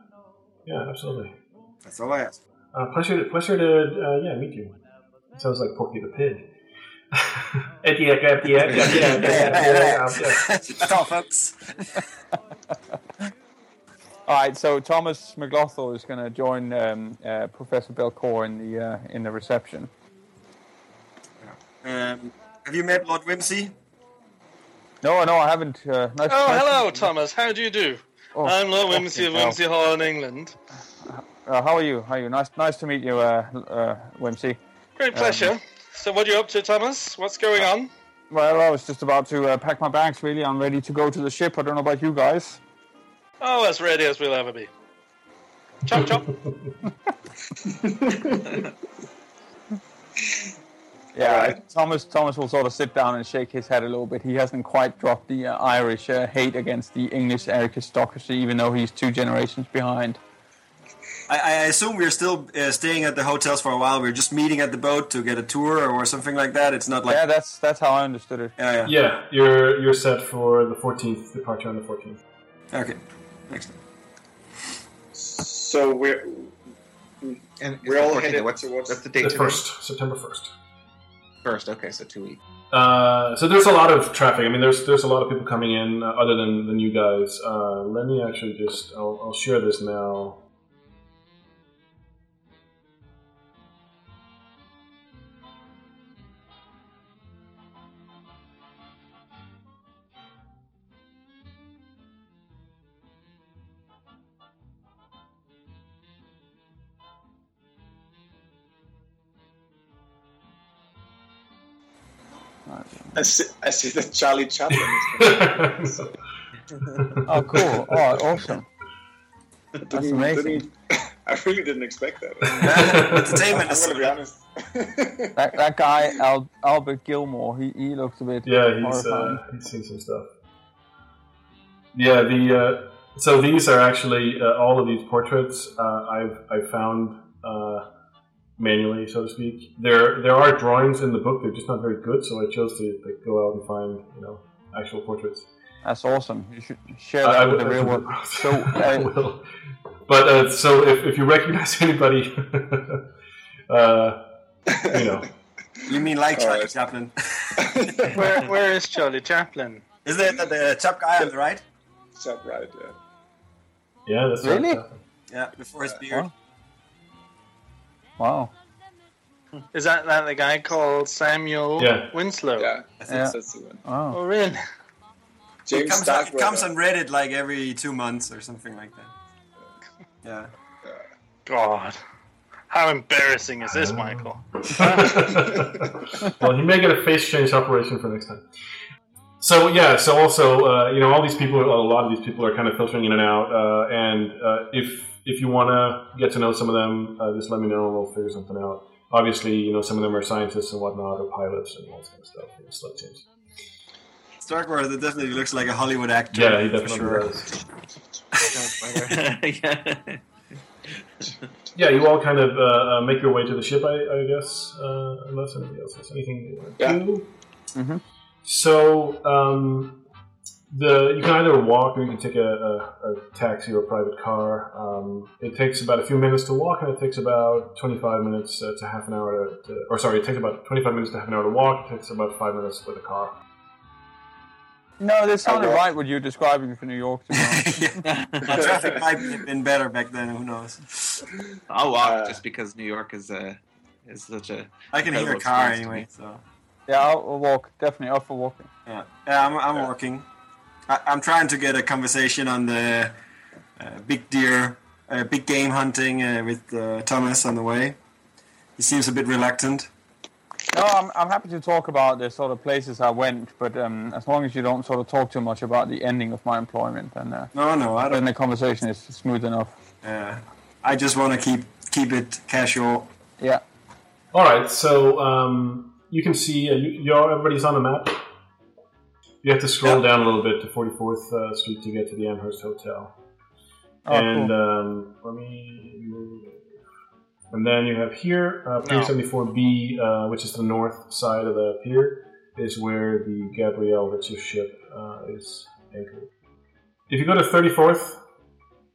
Yeah. Absolutely. That's all I ask. Uh, pleasure, pleasure to uh, yeah meet you. It sounds like Porky the Pig. At the end, at the end, at the end, at the end, yeah. That's all, folks. All right, so Thomas McLaughlin is going to join um, uh, Professor Belcourt in the uh, in the reception. Um, have you met Lord Whimsy? No, no, I haven't. Uh, nice, Oh, nice- hello, Thomas. How do you do? Oh, I'm Lord Whimsy of fucking hell. Whimsy Hall in England. Uh, how are you? How are you? Nice, nice to meet you, uh, uh, Whimsy. Great pleasure. so, what are you up to, Thomas? What's going on? Well, I was just about to uh, pack my bags. Really, I'm ready to go to the ship. I don't know about you guys. Oh, as ready as we'll ever be. Chop chop. Yeah, Alright. Thomas. Thomas will sort of sit down and shake his head a little bit. He hasn't quite dropped the uh, Irish uh, hate against the English aristocracy, even though he's two generations behind. I, I assume we're still uh, staying at the hotels for a while. We're just meeting at the boat to get a tour or something like that. It's not like yeah, that's that's how I understood it. yeah, yeah. Yeah, you're you're set for the 14th departure on the 14th. Okay, excellent. So we're And We're all 14th, headed what's, towards- what's the date The today? first, September 1st. First, okay, so two weeks. Uh, so there's a lot of traffic. I mean, there's there's a lot of people coming in uh, other than, than you guys. Uh, let me actually just I'll, I'll share this now. I see, I see that Charlie Chaplin is Oh, cool! Oh, awesome! That's amazing. I really didn't expect that. Entertainment I'm gonna be honest. That, that guy Al, Albert Gilmore, he, he looks a bit yeah, he's uh, he's seen some stuff. Yeah, the uh, so these are actually uh, all of these portraits uh, I've I found uh, manually, so to speak. There there are drawings in the book. They're just not very good, so I chose to like, go out and find you know actual portraits. That's awesome. You should share that I with will- the real world. So, I uh, will. But uh, so if, if you recognize anybody, uh, you know, You mean like Charlie Alright. Chaplin? Where Where is Charlie Chaplin? Isn't it the, the top guy on the right? Chap, right, yeah. yeah, that's Really? Right. Yeah, before his beard. Wow. Is that, that the guy called Samuel Yeah. Winslow? Yeah, I think Yeah. that's the one. Oh. Oh, really? It comes, on, it Starkweather. comes on Reddit like every two months or something like that. Yeah. God. How embarrassing is this, Michael? well, he may get a face change operation for next time. So yeah, so also uh, you know all these people, a lot of these people are kind of filtering in and out, uh, and uh, if if you want to get to know some of them, uh, just let me know and we'll figure something out. Obviously, you know some of them are scientists and whatnot, or pilots and all this kind of stuff. You know, slut teams. Starkweather definitely looks like a Hollywood actor. Yeah, he definitely sure. does. yeah. Yeah, you all kind of uh, uh, make your way to the ship, I, I guess, uh, unless anybody else has anything. you want to Yeah. do. Mhm. So um, the you can either walk or you can take a, a, a taxi or a private car. Um, it takes about a few minutes to walk, and it takes about twenty five minutes uh, to half an hour to, to, or sorry, it takes about twenty five minutes to half an hour to walk. It takes about five minutes with a car. No, this sounded well. right what you're describing for New York. To be honest. yeah. The traffic might have been better back then. Who knows? I'll walk Uh, just because New York is uh, is such a. I can hear a car anyway. So yeah, I'll, I'll walk. Definitely I'll for walking. yeah, yeah. I'm, I'm working. I, I'm trying to get a conversation on the uh, big deer, uh, big game hunting uh, with uh, Thomas on the way. He seems a bit reluctant. No, I'm, I'm happy to talk about the sort of places I went, but um, as long as you don't sort of talk too much about the ending of my employment, then, uh, No, no, I then don't. the conversation is smooth enough. Uh, I just want to keep keep it casual. Yeah. All right, so um, you can see uh, you, you're, everybody's on the map. You have to scroll Yeah. down a little bit to 44th uh, Street to get to the Amherst Hotel. Oh, and cool. um, let me move. And then you have here uh, Pier No. 74B, uh, which is the north side of the pier, is where the Gabrielle Ritzer ship uh, is anchored. If you go to 34th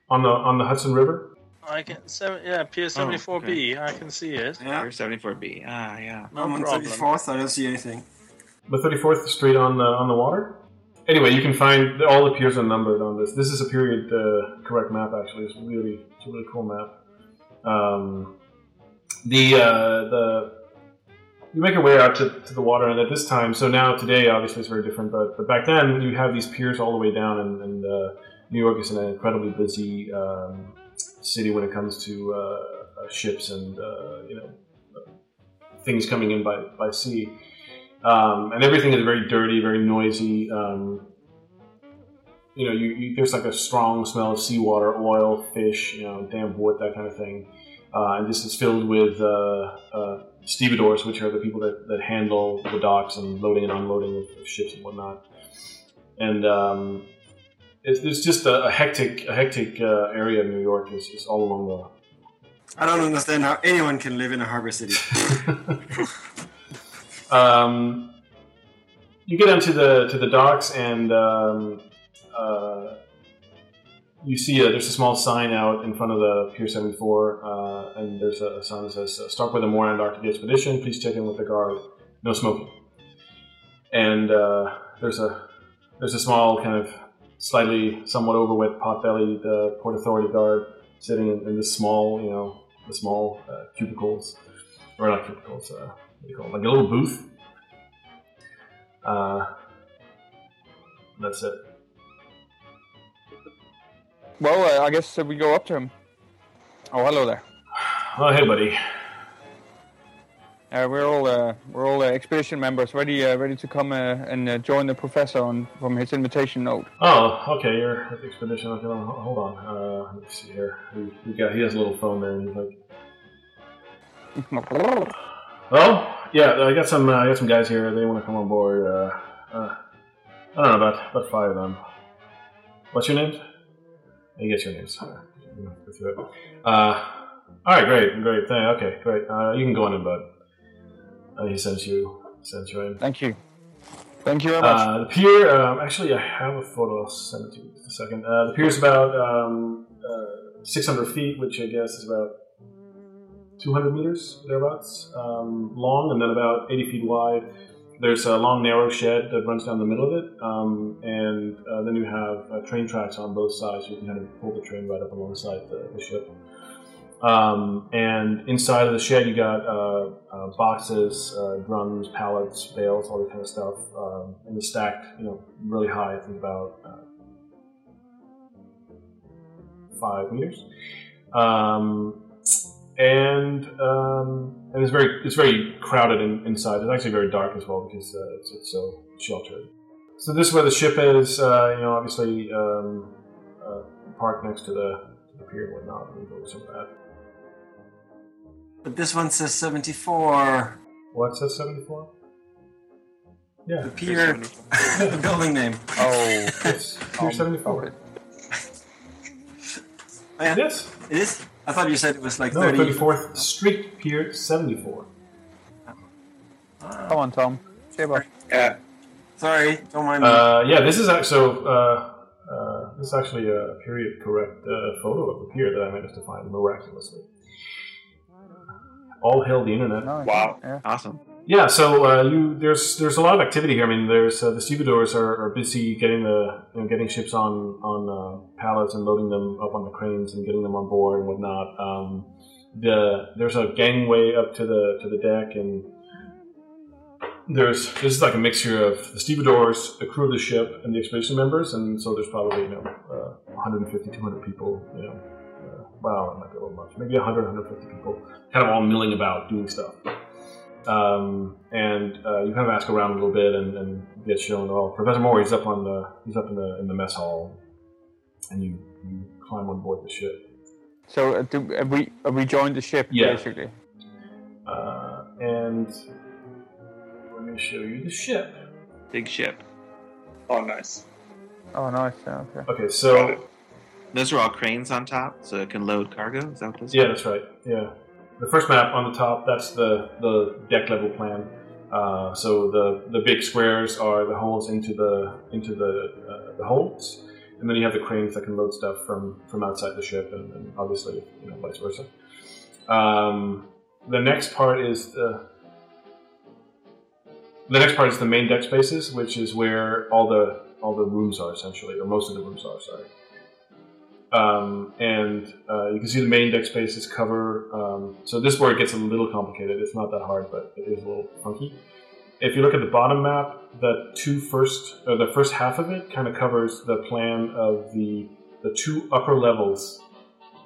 on the on the Hudson River, I can, seven, yeah, Pier 74B, I can see it. Yeah. You're 74B. Ah, yeah. No I'm on problem. 34th. I don't see anything. The 34th Street on the on the water. Anyway, you can find all the piers are numbered on this. This is a period uh, correct map. Actually, it's really it's a really cool map. Um, the uh, the you make your way out to, to the water, and at this time, so now today, obviously, it's very different. But, but back then, you have these piers all the way down, and, and uh, New York is an incredibly busy um, city when it comes to uh, uh, ships and uh, you know things coming in by by sea, um, and everything is very dirty, very noisy. Um, you know, you, you, there's like a strong smell of seawater, oil, fish, you know, damp wood, that kind of thing. Uh, and this is filled with uh, uh, stevedores, which are the people that, that handle the docks and loading and unloading of, of ships and whatnot. And um, it's, it's just a, a hectic, a hectic uh, area in New York. It's, it's all along the I don't understand how anyone can live in a harbor city. um, you get onto the to the docks and um, uh, you see a, there's a small sign out in front of the Pier 74, uh, and there's a, a sign that says uh, "Starkweather Moore Antarctic Expedition. Please check in with the guard. No smoking." And uh, there's a there's a small kind of slightly somewhat overweight pot-bellied uh, port authority guard sitting in, in this small you know the small uh, cubicles or not cubicles you call it like a little booth. Uh, that's it. Well, uh, I guess uh, we go up to him. Oh, hello there. Oh, hey, buddy. Uh, we're all uh, we're all uh, expedition members, ready uh, ready to come uh, and uh, join the professor on from his invitation note. Oh, okay, you're at the expedition. Okay, well, hold on. Uh, let me see here. He, he got he has a little phone there, and he's like, "Oh, yeah, I got some uh, I got some guys here. They want to come on board. Uh, uh, I don't know about about five of them. What's your names? You get your names. Uh, go through it. Uh, all right, great, great. Thing. okay, great. Uh, you can go on in, bud. Uh, he sends you sends you in. Thank you. Thank you very much. Uh, the pier, um, actually, I have a photo. I'll send it to you in a second. Uh, the pier is about um, uh, 600 feet, which I guess is about 200 meters, thereabouts, um, long, and then about 80 feet wide. There's a long, narrow shed that runs down the middle of it, um, and uh, then you have uh, train tracks on both sides. So you can kind of pull the train right up alongside the, the ship. Um, and inside of the shed, you got uh, uh, boxes, uh, drums, pallets, bales, all that kind of stuff, um, and it's stacked, you know, really high. I think about uh, five meters. Um, and um, and it's very it's very crowded in, inside. It's actually very dark as well because uh, it's, it's so sheltered. So this is where the ship is. Uh, you know, obviously um, uh, parked next to the, to the pier and whatnot. We'll go over some of that. but this one says 74. What says seventy four? Yeah, The pier, the building name. oh, it's pier um, seventy four. okay. Oh, yeah, Yes. it is. I thought you said it was like No, 30. thirty fourth Street, Pier seventy four. Come on, Tom. Say about. Yeah. Sorry, don't mind me. Uh, yeah, this is actually so. Uh, uh, this is actually a period correct uh, photo of the pier that I managed to find miraculously. All hail the internet. No, Wow. Yeah. Awesome. Yeah, so uh, you there's there's a lot of activity here. I mean, there's uh, the stevedores are, are busy getting the you know, getting ships on on uh, pallets and loading them up on the cranes and getting them on board and whatnot. Um, the there's a gangway up to the to the deck and there's this is like a mixture of the stevedores, the crew of the ship, and the expedition members, and so there's probably you know uh, 150, 200 people. You know, uh, well, that might be a little much, maybe 100, 150 people, kind of all milling about doing stuff. Um, and uh, you kind of ask around a little bit and, and get shown. Oh, Professor Moore, he's up on the he's up in the in the mess hall, and you, you climb on board the ship. So uh, do, uh, we uh, we joined the ship Yeah. basically. Uh, and let me show you the ship. Big ship. Oh, nice. Oh, nice. yeah, Okay. Okay, so. Those are all cranes on top, so it can load cargo. Is that what those yeah, are? that's right. Yeah, the first map on the top that's the the deck level plan. Uh, so the the big squares are the holes into the into the uh, the holds, and then you have the cranes that can load stuff from from outside the ship, and, and obviously you know vice versa. Um, the next part is the the next part is the main deck spaces, which is where all the all the rooms are essentially, or most of the rooms are. Sorry. Um, and uh, you can see the main deck spaces cover. Um, so this it gets a little complicated. It's not that hard, but it is a little funky. If you look at the bottom map, the two first, or the first half of it, kind of covers the plan of the the two upper levels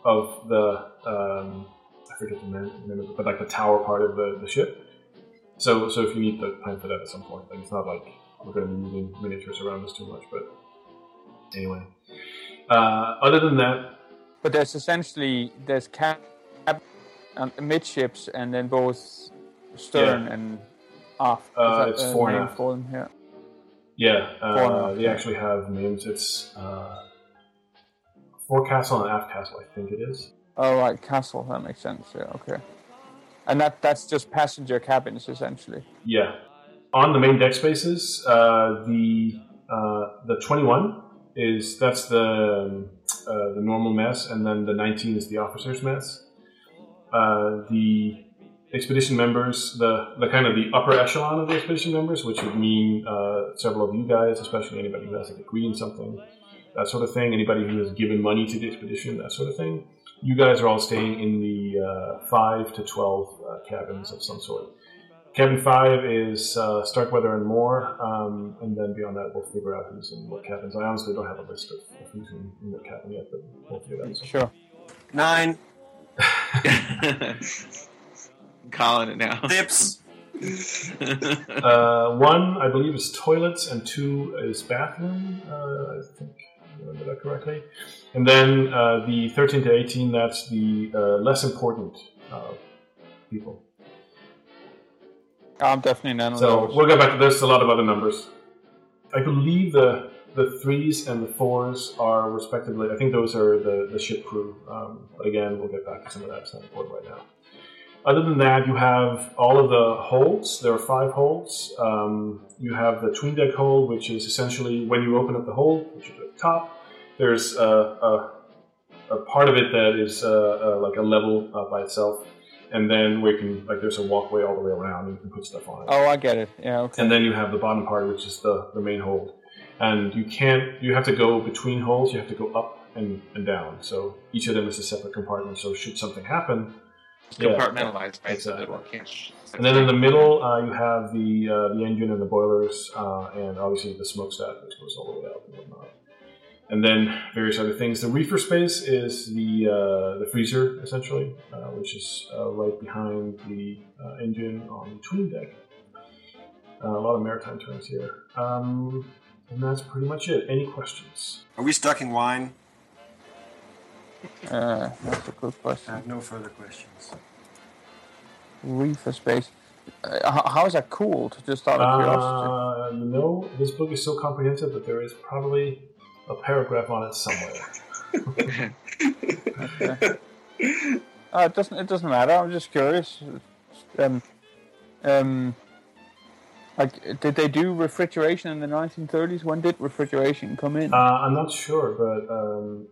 of the um, I forget the name, but like the tower part of the, the ship. So, so if you need the time for that at some point, like it's not like we're going to be moving miniatures around this too much. But anyway, uh, other than that, But there's essentially there's cab and midships, and then both stern Yeah. and aft. Uh, it's fore and aft. for them? Yeah. yeah, uh, they actually have names. It's uh, forecastle and aft castle, I think it is. Oh right, castle. That makes sense. Yeah. Okay. And that that's just passenger cabins essentially. Yeah. On the main deck spaces, uh, the uh, the 21 is that's the uh, the normal mess, and then the 19 is the officers' mess. Uh, the expedition members, the the kind of the upper echelon of the expedition members, which would mean uh, several of you guys, especially anybody who has a degree in something, that sort of thing. Anybody who has given money to the expedition, that sort of thing. You guys are all staying in the uh, five to twelve uh, cabins of some sort. Cabin five is uh, Starkweather and more, um, and then beyond that, we'll figure out who's in what cabins. I honestly don't have a list of, of who's in, in what cabin yet, but we'll figure that out. Sure. Nine Calling it now. tips. Uh, one, I believe, is toilets, and two is bathroom. Uh, I think I remember that correctly. And then uh, the 13 to 18, that's the uh, less important uh, people. I'm definitely none So we'll go back to this. A lot of other numbers. I believe the the threes and the fours are respectively. I think those are the, the ship crew. Um, but again, we'll get back to some of that. It's not important right now. Other than that, you have all of the holds. There are five holds. Um, you have the twin deck hold, which is essentially when you open up the hold, which is at the top. There's a, a, a part of it that is uh, uh, like a level uh, by itself, and then we can like there's a walkway all the way around, and you can put stuff on it. Oh, I get it. Yeah. Okay. And then you have the bottom part, which is the, the main hold. And you can't, you have to go between holds, you have to go up and, and down. So each of them is a separate compartment. So should something happen, yeah. Compartmentalized, right? So that Exactly. one can't. And then in the middle, uh, you have the uh, the engine and the boilers, uh, and obviously the smokestack, which goes all the way out and whatnot. And then various other things. The reefer space is the uh, the freezer essentially, uh, which is uh, right behind the uh, engine on the tween deck. Uh, a lot of maritime terms here, um, and that's pretty much it. Any questions? Are we stuck in wine? Uh, that's a good question. I question. have no further questions. Reefer space. Uh, how, how is that cooled? Just out of curiosity. Uh, you know, this book is so comprehensive that there is probably a paragraph on it somewhere. Okay. Uh, it doesn't. It doesn't matter. I'm just curious. Um, um, like, did they do refrigeration in the 1930s? When did refrigeration come in? Uh, I'm not sure, but um,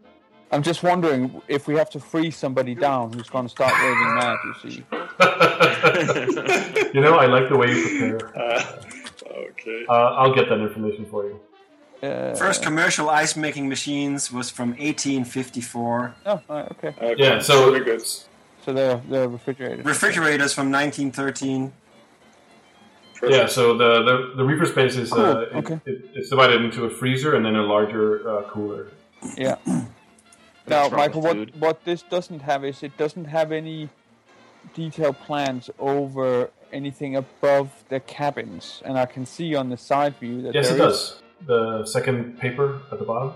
I'm just wondering if we have to freeze somebody down who's going to start raving mad. You see. you know, I like the way you prepare. Uh, okay. Uh, I'll get that information for you. Uh, First commercial ice making machines was from 1854. Oh, right, okay. okay. Yeah, so very good. So they're they're refrigerated. Refrigerators from 1913. yeah, so the the, the reefer space is uh, Cool, it- okay. it, it's divided into a freezer and then a larger uh, cooler. Yeah. now, Michael, what food. what this doesn't have is it doesn't have any detailed plans over anything above the cabins, and I can see on the side view that Yes, it there is- does. The second paper at the bottom.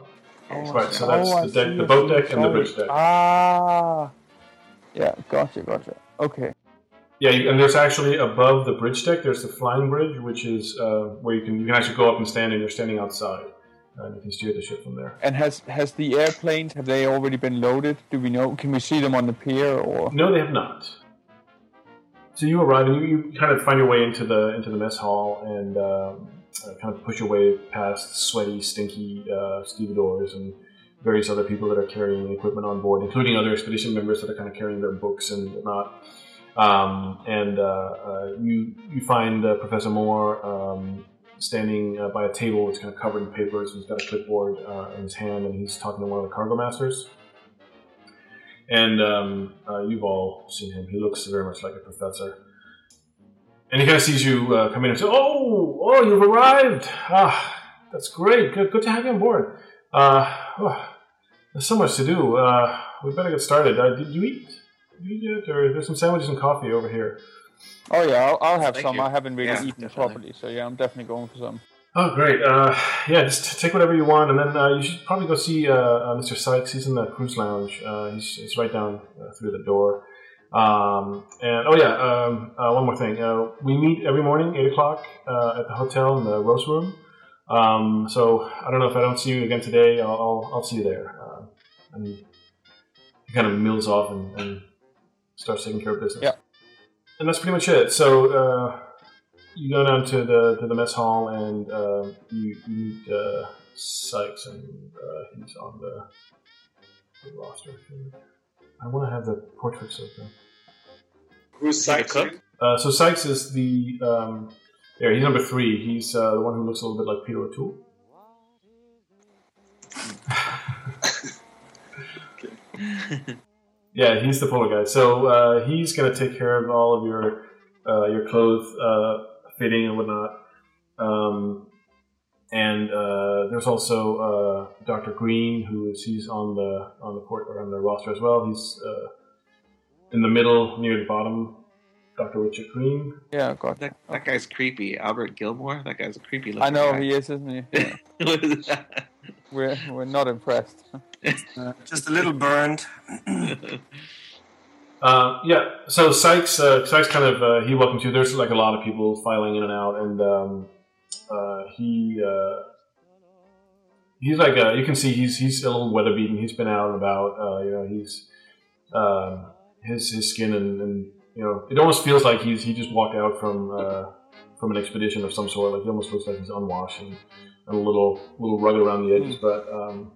Oh, Right, so that's I the deck- the boat deck and the bridge deck. Ah, yeah, gotcha, gotcha. Okay, Yeah, and there's actually above the bridge deck. There's the flying bridge, which is uh, where you can you can actually go up and stand, and you're standing outside, and you can steer the ship from there. and has has the airplanes have they already been loaded? Do we know? Can we see them on the pier or? No, they have not. So you arrive and you, you kind of find your way into the into the mess hall and um, uh, kind of push your way past sweaty, stinky uh, stevedores and various other people that are carrying equipment on board, including other expedition members that are kind of carrying their books and whatnot. Um, and uh, uh, you you find uh, Professor Moore um, standing uh, by a table that's kind of covered in papers. He's got a clipboard uh, in his hand, and he's talking to one of the cargo masters. And um, uh, you've all seen him. He looks very much like a professor. And he kind of sees you uh, come in and says, "Oh, oh, you've arrived! Ah, that's great. Good, good to have you on board. Uh, oh, there's so much to do. Uh, we better get started. Uh, did you eat? Did you eat yet? Or there's some sandwiches and coffee over here. Oh yeah, I'll, I'll have Thank some. you. I haven't really Yeah, eaten definitely. properly, so yeah, I'm definitely going for some. Oh, great. Uh, yeah, just take whatever you want, and then uh, you should probably go see uh, uh, Mr. Sykes. He's in the cruise lounge. Uh, he's, he's right down uh, through the door. Um, and oh yeah, um, uh, one more thing. Uh, we meet every morning, eight o'clock, uh, at the hotel in the roast room. Um, so I don't know if I don't see you again today. I'll, I'll, I'll see you there. Uh, and he kind of mills off and, and starts taking care of business. Yeah. And that's pretty much it. So. Uh, you go down to the to the mess hall and uh, you, you meet uh, Sykes and uh, he's on the, the roster. I want to have the portraits open. Who's Is Sykes? Uh, so Sykes is the um, yeah he's number three. He's uh, the one who looks a little bit like Peter O'Toole. yeah, he's the polar guy. So uh, he's gonna take care of all of your uh, your clothes uh, fitting and whatnot. Um, and uh, there's also uh, Dr. Green, who is he's on the on the court or on the roster as well. He's uh, in the middle near the bottom. Dr. Richard Green. Yeah, God. That, that guy's creepy. Albert Gilmore. That guy's a creepy looking I know guy. he is, isn't he? Yeah. we're we're not impressed. Uh, just a little burned. Uh, yeah, so Sykes, uh, Sykes kind of uh, he welcomes you. There's like a lot of people filing in and out, and um, uh, he uh, he's like uh, you can see he's he's a little weather beaten. He's been out and about. Uh, you know, he's um his his skin and, and you know it almost feels like he's he just walked out from uh, from an expedition of some sort. Like he almost looks like he's unwashed and, and a little little rugged around the edges, but. Um,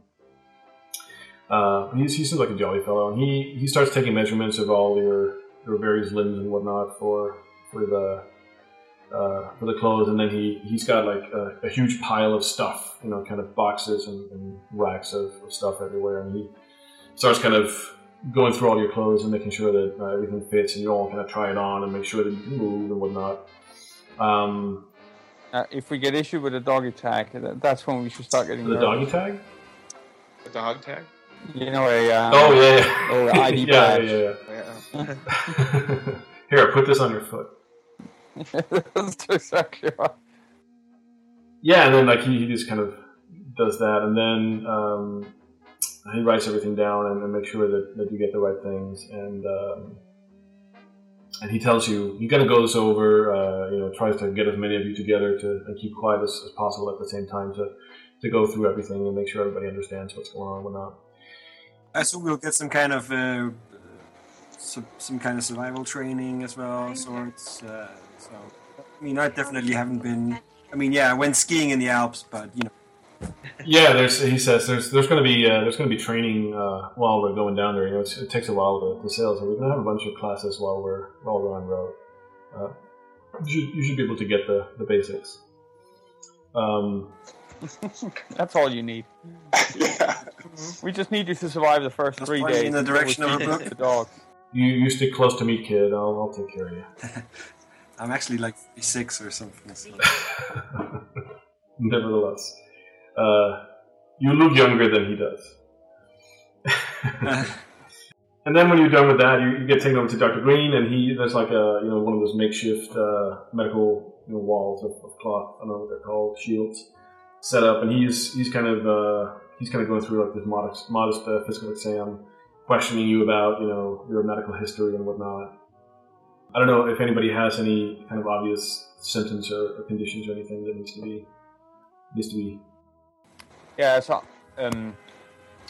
uh, he's, he seems like a jolly fellow, and he, he starts taking measurements of all your your various limbs and whatnot for for the uh, for the clothes, and then he he's got like a, a huge pile of stuff, you know, kind of boxes and, and racks of, of stuff everywhere, and he starts kind of going through all your clothes and making sure that uh, everything fits, and you all kind of try it on and make sure that you can move and whatnot. Um, Uh, if we get issued with a doggy tag, that, that's when we should start getting the nervous. doggy tag? The dog tag? You know, a um, Oh yeah, yeah. or ID yeah, badge. yeah, Yeah. yeah. Here, put this on your foot. that's exactly right. Yeah, and then like he, he just kind of does that, and then um, he writes everything down and, and makes sure that, that you get the right things, and um, and he tells you he kind of goes over, uh, you know, tries to get as many of you together to and keep quiet as, as possible at the same time to to go through everything and make sure everybody understands what's going on and whatnot. I assume we'll get some kind of uh, some, some kind of survival training as well, sorts. Uh, so, I mean, I definitely haven't been. I mean, yeah, I went skiing in the Alps, but you know, Yeah, there's he says there's there's going to be uh, there's going to be training uh, while we're going down there. You know, it's, it takes a while to, to sail, so we're going to have a bunch of classes while we're while we're on road. Uh, you should you should be able to get the the basics. Um, That's all you need. yeah. We just need you to survive the first Just three days. in the direction of a feed book. The dogs. you you stick close to me, kid. I'll I'll take care of you. I'm actually like six or something. So. Nevertheless, uh, you look younger than he does. And then when you're done with that, you, you get taken over to Dr. Green, and he there's like a you know one of those makeshift uh, medical you know, walls of, of cloth. I don't know what they're called, shields set up, and he's he's kind of uh, he's kind of going through like this modest modest uh, physical exam, questioning you about you know your medical history and whatnot. I don't know if anybody has any kind of obvious symptoms or, or conditions or anything that needs to be needs to be. Yeah, so um,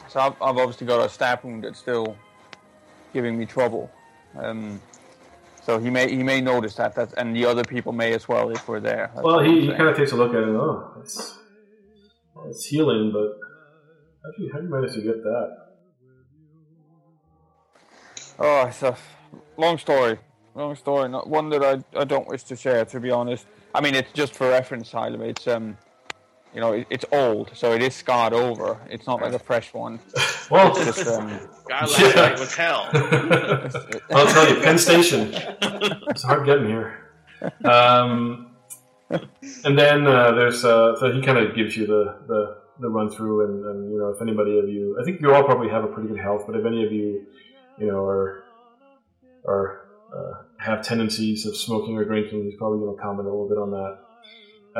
so I've, I've obviously got a stab wound that's still giving me trouble. Um, so he may he may notice that that, and the other people may as well if we're there. That's Well, he, he kind of takes a look at it. Oh, it's it's healing, but how do you how do you manage to get that? Oh, it's a long story. Long story. Not one that I, I don't wish to share, to be honest. I mean, it's just for reference, Tyler. It's um, you know, it, it's old, so it is scarred over. It's not like a fresh one. Well, It's just um, God, last Yeah. night was hell. I'll tell you, Penn Station. It's hard getting here. Um, and then uh, there's uh, so he kind of gives you the the, the run through, and, and you know if anybody of you, I think you all probably have a pretty good health, but if any of you, you know, are are uh, have tendencies of smoking or drinking. He's probably going to comment a little bit on that,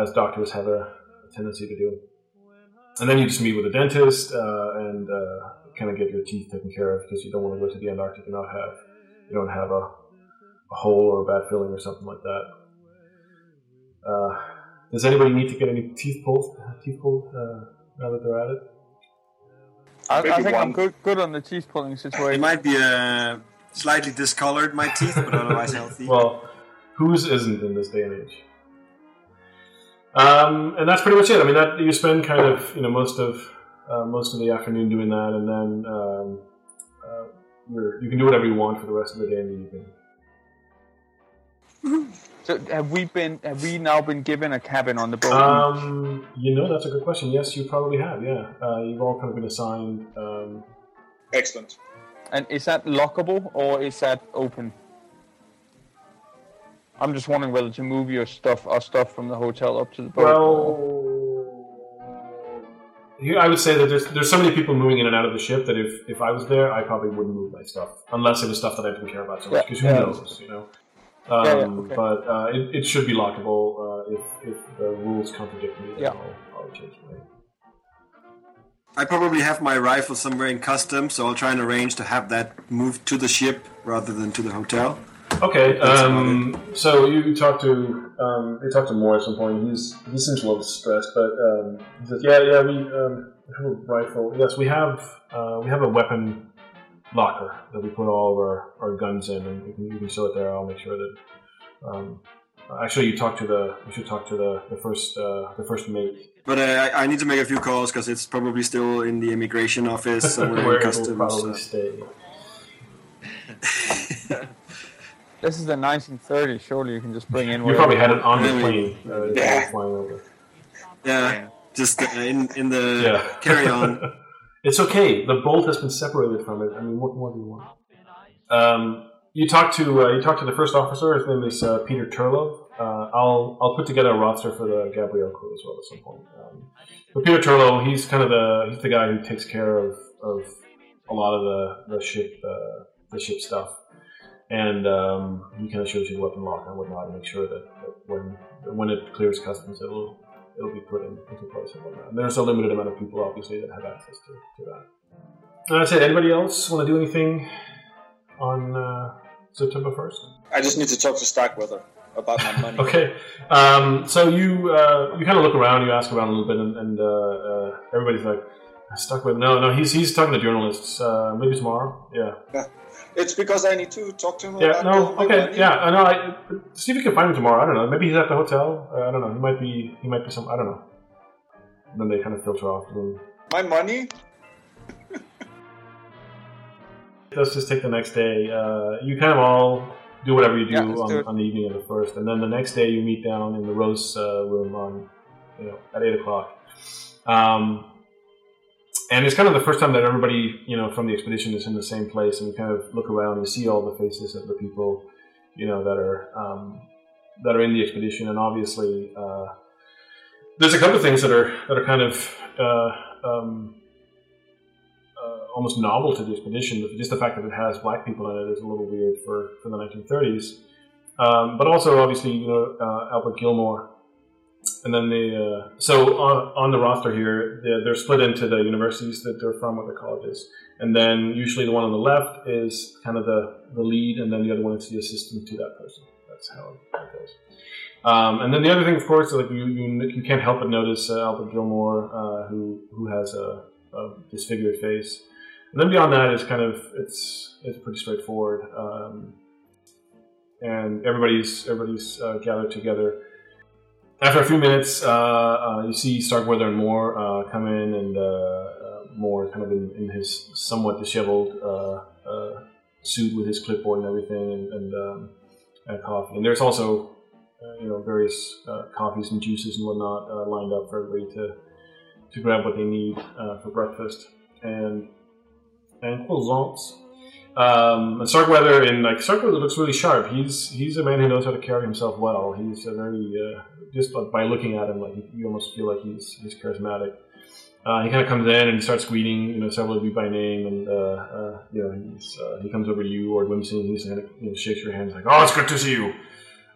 as doctors have a, a tendency to do. And then you just meet with a dentist uh, and uh, kind of get your teeth taken care of because you don't want to go to the Antarctic and not have you don't have a, a hole or a bad filling or something like that. Uh, does anybody need to get any teeth pulled? Teeth pulled uh, now that they're at it? I, I think I'm good good on the teeth pulling situation. It might be uh, slightly discolored, my teeth, but otherwise healthy. Well, whose isn't in this day and age? Um, and that's pretty much it. I mean, that you spend kind of you know most of uh, most of the afternoon doing that, and then um, uh, you're, you can do whatever you want for the rest of the day and the evening. So have we been have we now been given a cabin on the boat? Um, you know, that's a good question. Yes, you probably have. Yeah, uh, you've all kind of been assigned. Um, Excellent. and is that lockable or is that open? I'm just wondering whether to move your stuff our stuff from the hotel up to the boat. well, here I would say that there's there's so many people moving in and out of the ship that if, if I was there, I probably wouldn't move my stuff unless it was stuff that I didn't care about so much. Yeah, Because who yeah. knows, you know? Um, Yeah, yeah, okay. But uh, it, it should be lockable. Uh, if if the rules contradict me, then Yeah. I'll, I'll change my. I probably have my rifle somewhere in customs, so I'll try and arrange to have that moved to the ship rather than to the hotel. Okay, um, so you, talked to um, you talked to Moore at some point. He's he seems a little stressed, but um, he says, "Yeah, yeah, we um, have a rifle. Yes, we have uh, we have a weapon locker that we put all of our, our guns in, and you can, you can show it there. I'll make sure that." Um, actually, you talk to the you should talk to the the first uh, the first mate But uh, I, need to make a few calls because it's probably still in the immigration office somewhere where in it will customs. probably so- stay. This is the 1930s. Surely you can just bring in. One. You probably had it on the plane. Uh, Yeah. flying yeah, just uh, in in the yeah. carry on. it's okay. The bolt has been separated from it. I mean, what more do you want? Um, you talked to uh, you talked to the first officer. His name is uh, Peter Turlov. Uh, I'll I'll put together a roster for the Gabrielle crew as well at some point. Um, but Peter Turlov, he's kind of the he's the guy who takes care of, of a lot of the the ship uh, the ship stuff, and um, he kind of shows you the weapon lock and whatnot, to make sure that, that when when it clears customs, it'll it'll be put in, into place and whatnot. And there's a limited amount of people, obviously, that have access to, to that. And that's it. Anybody else want to do anything on uh, September 1st? I just need to talk to Starkweather about my money. Okay. Um, so you uh, you kind of look around, you ask around a little bit, and, and uh, uh, everybody's like, stuck with no, no. He's he's talking to journalists. Uh, maybe tomorrow. Yeah. It's because I need to talk to him Yeah. about No. Okay. Yeah. I know. I see if you can find him tomorrow. I don't know. Maybe he's at the hotel. Uh, I don't know. He might be. He might be some. I don't know. then they kind of filter off. And My money? let's just take the next day. Uh, you kind of all do whatever you do Yeah, let's do on, on the evening of the first, and then the next day you meet down in the Rose uh, room on, you know, at eight o'clock. Um, and it's kind of the first time that everybody, you know, from the expedition is in the same place, and you kind of look around and see all the faces of the people, you know, that are um, that are in the expedition, and obviously. Uh, there's a couple of things that are that are kind of uh, um, uh, almost novel to the expedition. Just the fact that it has black people in it is a little weird for, for the 1930s. Um, but also, obviously, you know, uh, Albert Gilmore. And then the uh, so on, on the roster here, they're, they're split into the universities that they're from, or the colleges, and then usually the one on the left is kind of the, the lead, and then the other one is the assistant to that person. That's how it goes. Um, and then the other thing, of course, like you, you, you can't help but notice uh, Albert Gilmore, uh, who who has a, a disfigured face. And then beyond that is kind of it's it's pretty straightforward, um, and everybody's everybody's uh, gathered together. After a few minutes, uh, uh, you see Starkweather and Moore uh, come in, and Moore kind of in, in his somewhat disheveled suit with his clipboard and everything, and, and, um, and coffee. And there's also you know various coffees and juices and whatnot lined up for everybody to to grab what they need for breakfast and and croissants. Um, and Starkweather and like Starkweather looks really sharp. He's he's a man who knows how to carry himself well. He's a very uh, just by looking at him, like you almost feel like he's he's charismatic. Uh, he kind of comes in and starts greeting, you know, several of you by name, and uh, uh, you know, uh, he comes over to you or Whimsy, and he you know, shakes your hand, he's like, "Oh, it's good to see you.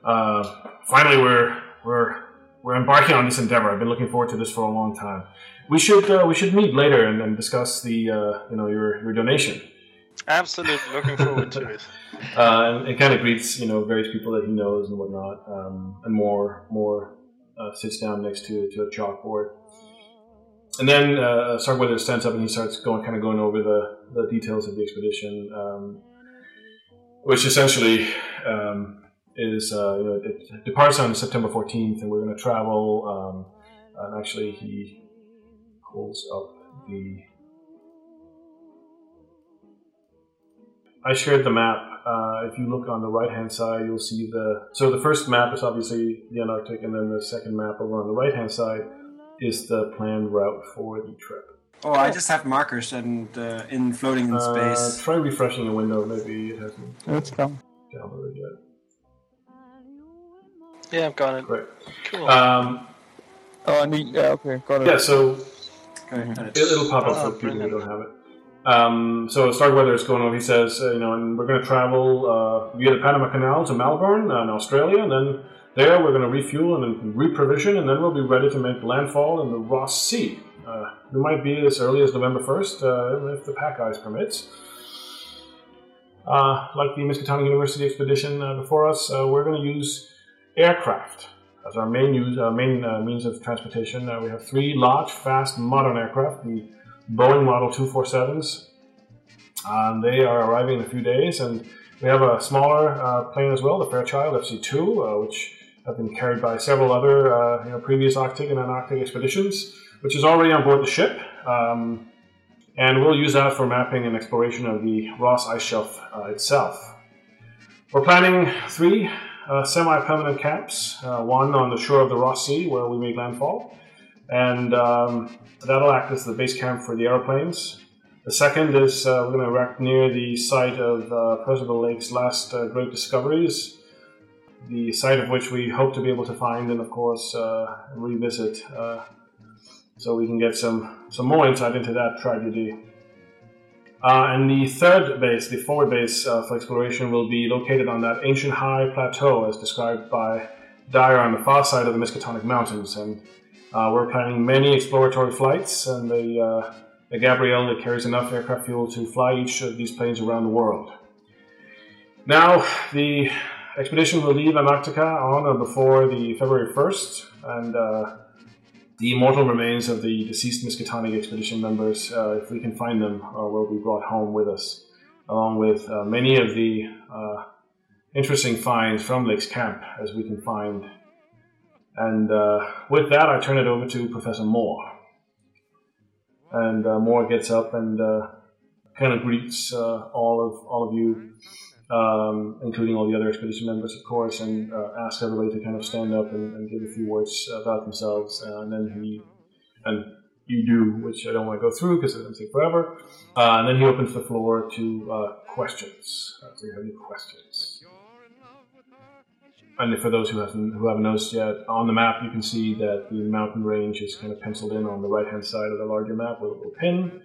Uh, finally, we're we're we're embarking on this endeavor. I've been looking forward to this for a long time. We should uh, we should meet later and, and discuss the you know your your donation." Absolutely looking forward to it. Uh, and kind of greets you know various people that he knows and whatnot, um, and more more uh, sits down next to to a chalkboard. And then uh, Starkweather stands up and he starts going, kind of going over the, the details of the expedition, um, which essentially um, is uh, you know, it departs on September 14th, and we're going to travel. Um, and actually, he pulls up the. I shared the map. Uh, if you look on the right hand side, you'll see the. So the first map is obviously the Antarctic, and then the second map over on the right hand side is the planned route for the trip. Oh, I just have markers and uh, in floating in Uh, space. try refreshing the window. Maybe it hasn't Let's come. downloaded yet. Yeah, I've got it. Great. Cool. Um, Oh, I need. Yeah, okay, got it. yeah, so Okay, got it, it. it'll pop up Oh, for people who brilliant. don't have it. Um, so Starkweather is going on. He says, uh, you know, and we're going to travel uh, via the Panama Canal to Melbourne uh, in Australia, and then there we're going to refuel and then reprovision, and then we'll be ready to make landfall in the Ross Sea. Uh, we might be as early as November 1st, uh, if the pack ice permits. Uh, like the Miskatonic University expedition uh, before us, uh, we're going to use aircraft as our main use, uh, main uh, means of transportation. Uh, we have three large, fast, modern aircraft: the Boeing Model 247s. Um, they are arriving in a few days, and we have a smaller uh, plane as well, the Fairchild FC2, uh, which have been carried by several other uh, you know, previous Arctic and Antarctic expeditions, which is already on board the ship. Um, and we'll use that for mapping and exploration of the Ross Ice Shelf uh, itself. We're planning three uh, semi-permanent camps, uh, one on the shore of the Ross Sea where we make landfall, and um, that'll act as the base camp for the aeroplanes. The second is uh, we're going to erect near the site of uh, Percival Lake's last uh, great discoveries, the site of which we hope to be able to find and, of course, uh, revisit, uh, so we can get some some more insight into that tragedy. Uh, and the third base, the forward base for exploration, will be located on that ancient high plateau as described by Dyer on the far side of the Miskatonic Mountains. And uh, we're planning many exploratory flights, and the, uh, the Gabrielle carries enough aircraft fuel to fly each of these planes around the world. Now, the expedition will leave Antarctica on or before the February 1st, and uh, the immortal remains of the deceased Miskatonic expedition members, uh, if we can find them, uh, will be brought home with us, along with uh, many of the uh, interesting finds from Lake's Camp, as we can find. And uh, with that, I turn it over to Professor Moore. And uh, Moore gets up and uh, kind of greets uh, all of all of you, um, including all the other expedition members, of course, and uh, asks everybody to kind of stand up and, and give a few words about themselves. Uh, and then he, and you do, which I don't want to go through because it's going to take forever. Uh, and then he opens the floor to uh, questions. Uh, so you have any questions? And for those who haven't who haven't noticed yet, on the map you can see that the mountain range is kind of penciled in on the right hand side of the larger map with a little pin,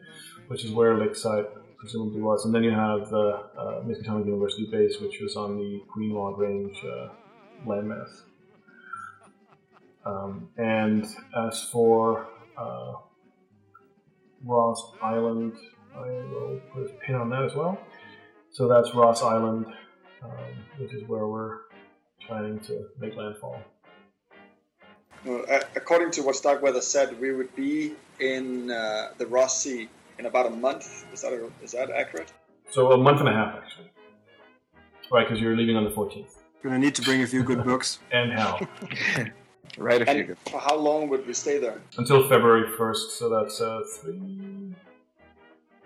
which is where Lakeside presumably was. And then you have the uh, Miskatonic University base, which was on the Queen Log Range uh, landmass. Um, and as for uh, Ross Island, I will put a pin on that as well. So that's Ross Island, um, which is where we're planning to make landfall. Well, according to what Starkweather said, we would be in uh, the Ross Sea in about a month. Is that a, is that accurate? So a month and a half, actually. Right, because you're leaving on the 14th. Gonna need to bring a few good books. And how? Right, a few. And for how long would we stay there? Until February 1st, so that's uh, three,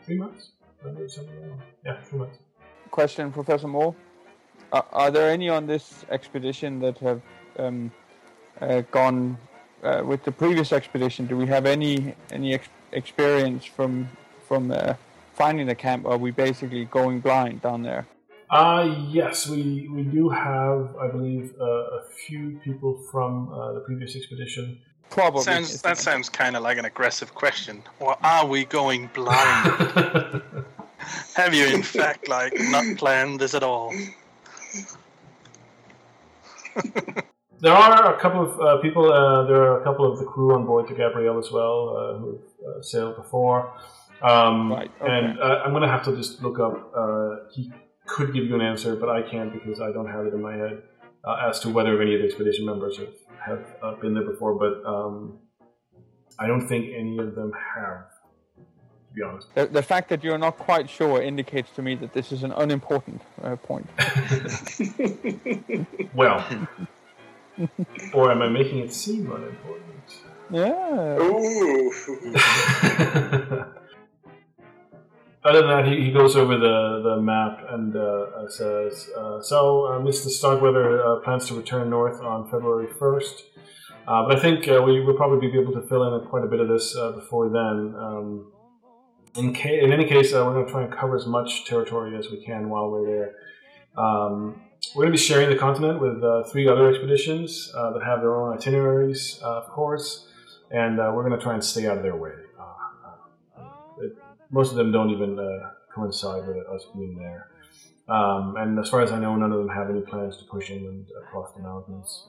three months? Maybe something like that. Yeah, three months. Question, Professor Moore. Are, are there any on this expedition that have um, uh, gone uh, with the previous expedition? Do we have any any ex- experience from from uh, finding the camp? Or are we basically going blind down there? Uh, yes, we, we do have, I believe, uh, a few people from uh, the previous expedition. Probably. Sounds that the- sounds kind of like an aggressive question. Or are we going blind? Have you, in fact, like not planned this at all? There are a couple of uh, people. Uh, there are a couple of the crew on board the Gabrielle as well uh, who've uh, sailed before. Um, Right, okay. And uh, I'm going to have to just look up. Uh, he could give you an answer, but I can't because I don't have it in my head uh, as to whether any of the expedition members have, have uh, been there before. But um, I don't think any of them have. To be honest. The, the fact that you're not quite sure indicates to me that this is an unimportant uh, point. Well. or am I making it seem unimportant? Yeah. Ooh. Other than that, he, he goes over the, the map and uh, uh, says, uh, So, uh, Mr. Starkweather uh, plans to return north on February 1st. Uh, but I think uh, we will probably be able to fill in quite a bit of this uh, before then. Um, in, ca- in any case, uh, we're going to try and cover as much territory as we can while we're there. Um, we're going to be sharing the continent with uh, three other expeditions uh, that have their own itineraries, uh, of course, and uh, we're going to try and stay out of their way. Uh, it, most of them don't even coincide with us being there. Um, and as far as I know, none of them have any plans to push inland across the mountains.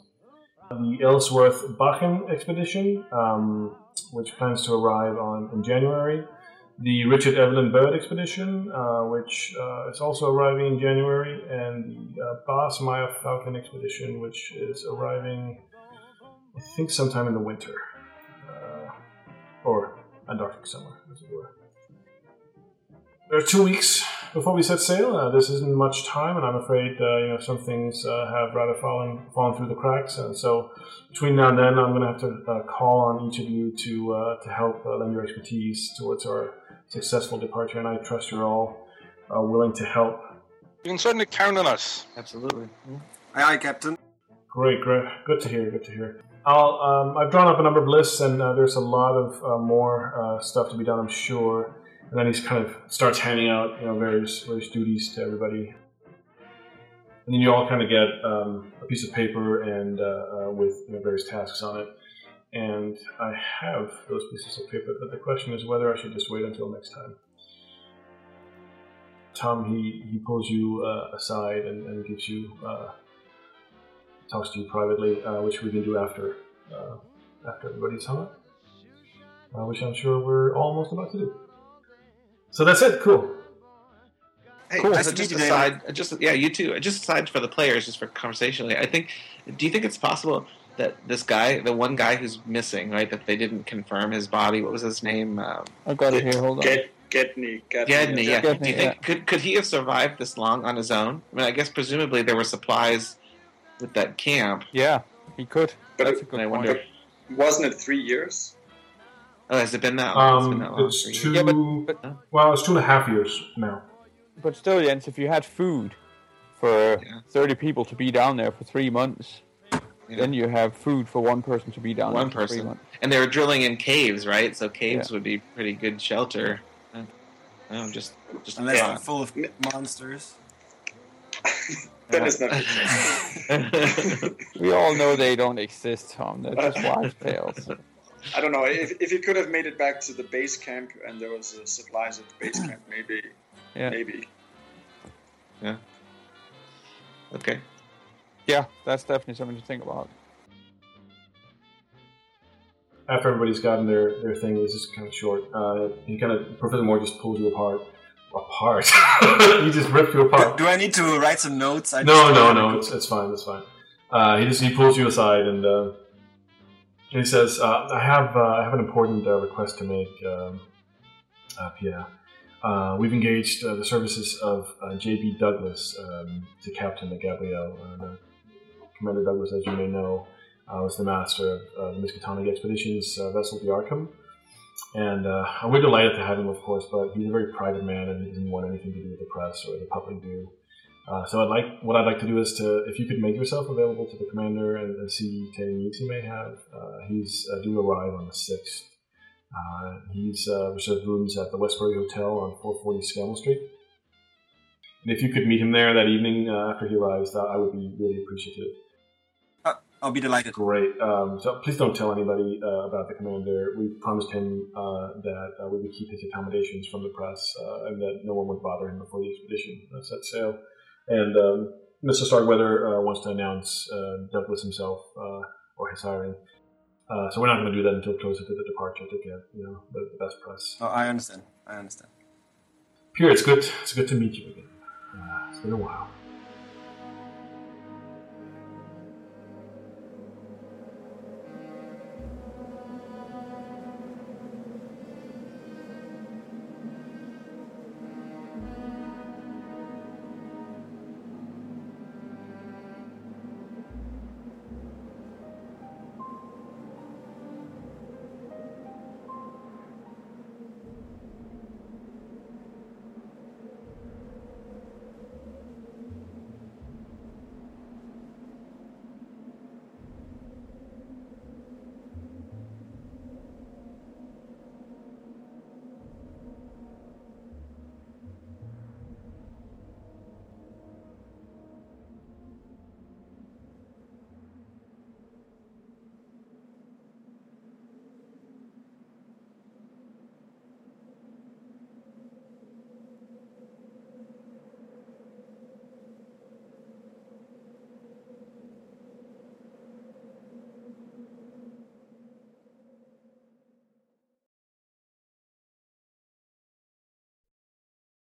The Ellsworth Balchen expedition, um, which plans to arrive on in January. The Richard Evelyn Byrd expedition, uh, which uh, is also arriving in January, and the uh, Bas Maya Falcon expedition, which is arriving, I think, sometime in the winter, uh, or Antarctic summer, as it were. There are two weeks before we set sail. Uh, this isn't much time, and I'm afraid uh, you know some things have rather fallen fallen through the cracks. And so, between now and then, I'm going to have to call on each of you to to help lend your expertise towards our successful departure. And I trust you're all uh, willing to help. You can certainly count on us. Absolutely. Aye, aye, Captain. Great, great, good to hear. Good to hear. I'll, um, I've drawn up a number of lists, and uh, there's a lot of uh, more uh, stuff to be done, I'm sure. And then he kind of starts handing out, you know, various various duties to everybody. And then you all kind of get um, a piece of paper and uh, uh, with you know, various tasks on it. And I have those pieces of paper, but the question is whether I should just wait until next time. Tom, he, he pulls you uh, aside and, and gives you uh, talks to you privately, uh, which we can do after uh, after everybody's hung up, uh, which I'm sure we're almost about to do. So that's it. Cool. Hey, Cool. just, Nice to just aside, just yeah, you too. Just aside for the players, just for conversationally, I think. Do you think it's possible that this guy, the one guy who's missing, right, that they didn't confirm his body? What was his name? Um, I've got it here. Hold on. Get Gedney. Gedney. Gedney. Yeah. Gedney, Do you think could could he have survived this long on his own? I mean, I guess presumably there were supplies with that camp. Yeah, he could. But That's a good I point. wonder. Wasn't it three years? Oh, has it been that long? it's been Um, that long. it's two. Yeah, but- but- well, it's two and a half years now. But still, Jens, if you had food for Yeah. 30 people to be down there for three months, Yeah. then you have food for one person to be down One there for three person. And they were drilling in caves, right? So caves Yeah. would be pretty good shelter. Uh, No, just just Unless they're full of monsters. Then not. We all know they don't exist, Tom. They're just wives' tales. I don't know. If, if you could have made it back to the base camp and there was uh, supplies at the base camp, maybe. Yeah. Maybe. okay. Yeah, that's definitely something to think about. After everybody's gotten their, their thing, this is kind of short. Uh, he kind of Professor Moore just pulls you apart. Apart. he just rips you apart. Do I need to write some notes? I No, no, no. It's, it's fine. It's fine. Uh, he just he pulls you aside and, uh, he says, uh, "I have uh, I have an important uh, request to make, um, uh, Pierre. Uh, we've engaged uh, the services of uh, J.B. Douglas um, to captain the Gabrielle. Commander Douglas, as you may know, uh, was the master of uh, the Miskatonic Expedition's uh, vessel, the Arkham. And uh, we're delighted to have him, of course, but he's a very private man and he doesn't want anything to do with the press or the public view. Uh, so I'd like what I'd like to do is to if you could make yourself available to the commander and, and see any needs he may have. Uh, he's due to arrive on the sixth. Uh, he's reserved rooms at the Westbury Hotel on 440 Scammell Street. And if you could meet him there that evening after he arrives, I would be really appreciative. I'll be delighted. Great. Um, so please don't tell anybody uh, about the commander. We promised him uh, that uh, we would keep his accommodations from the press uh, and that no one would bother him before the expedition uh, set sail. And um, Mr. Starkweather uh, wants to announce uh, Douglas himself uh, or his hiring. Uh, so we're not going to do that until closer to the departure to get you know the, the best press. Oh, I understand. I understand. Pierre, it's good. It's good to meet you again. Uh, it's been a while.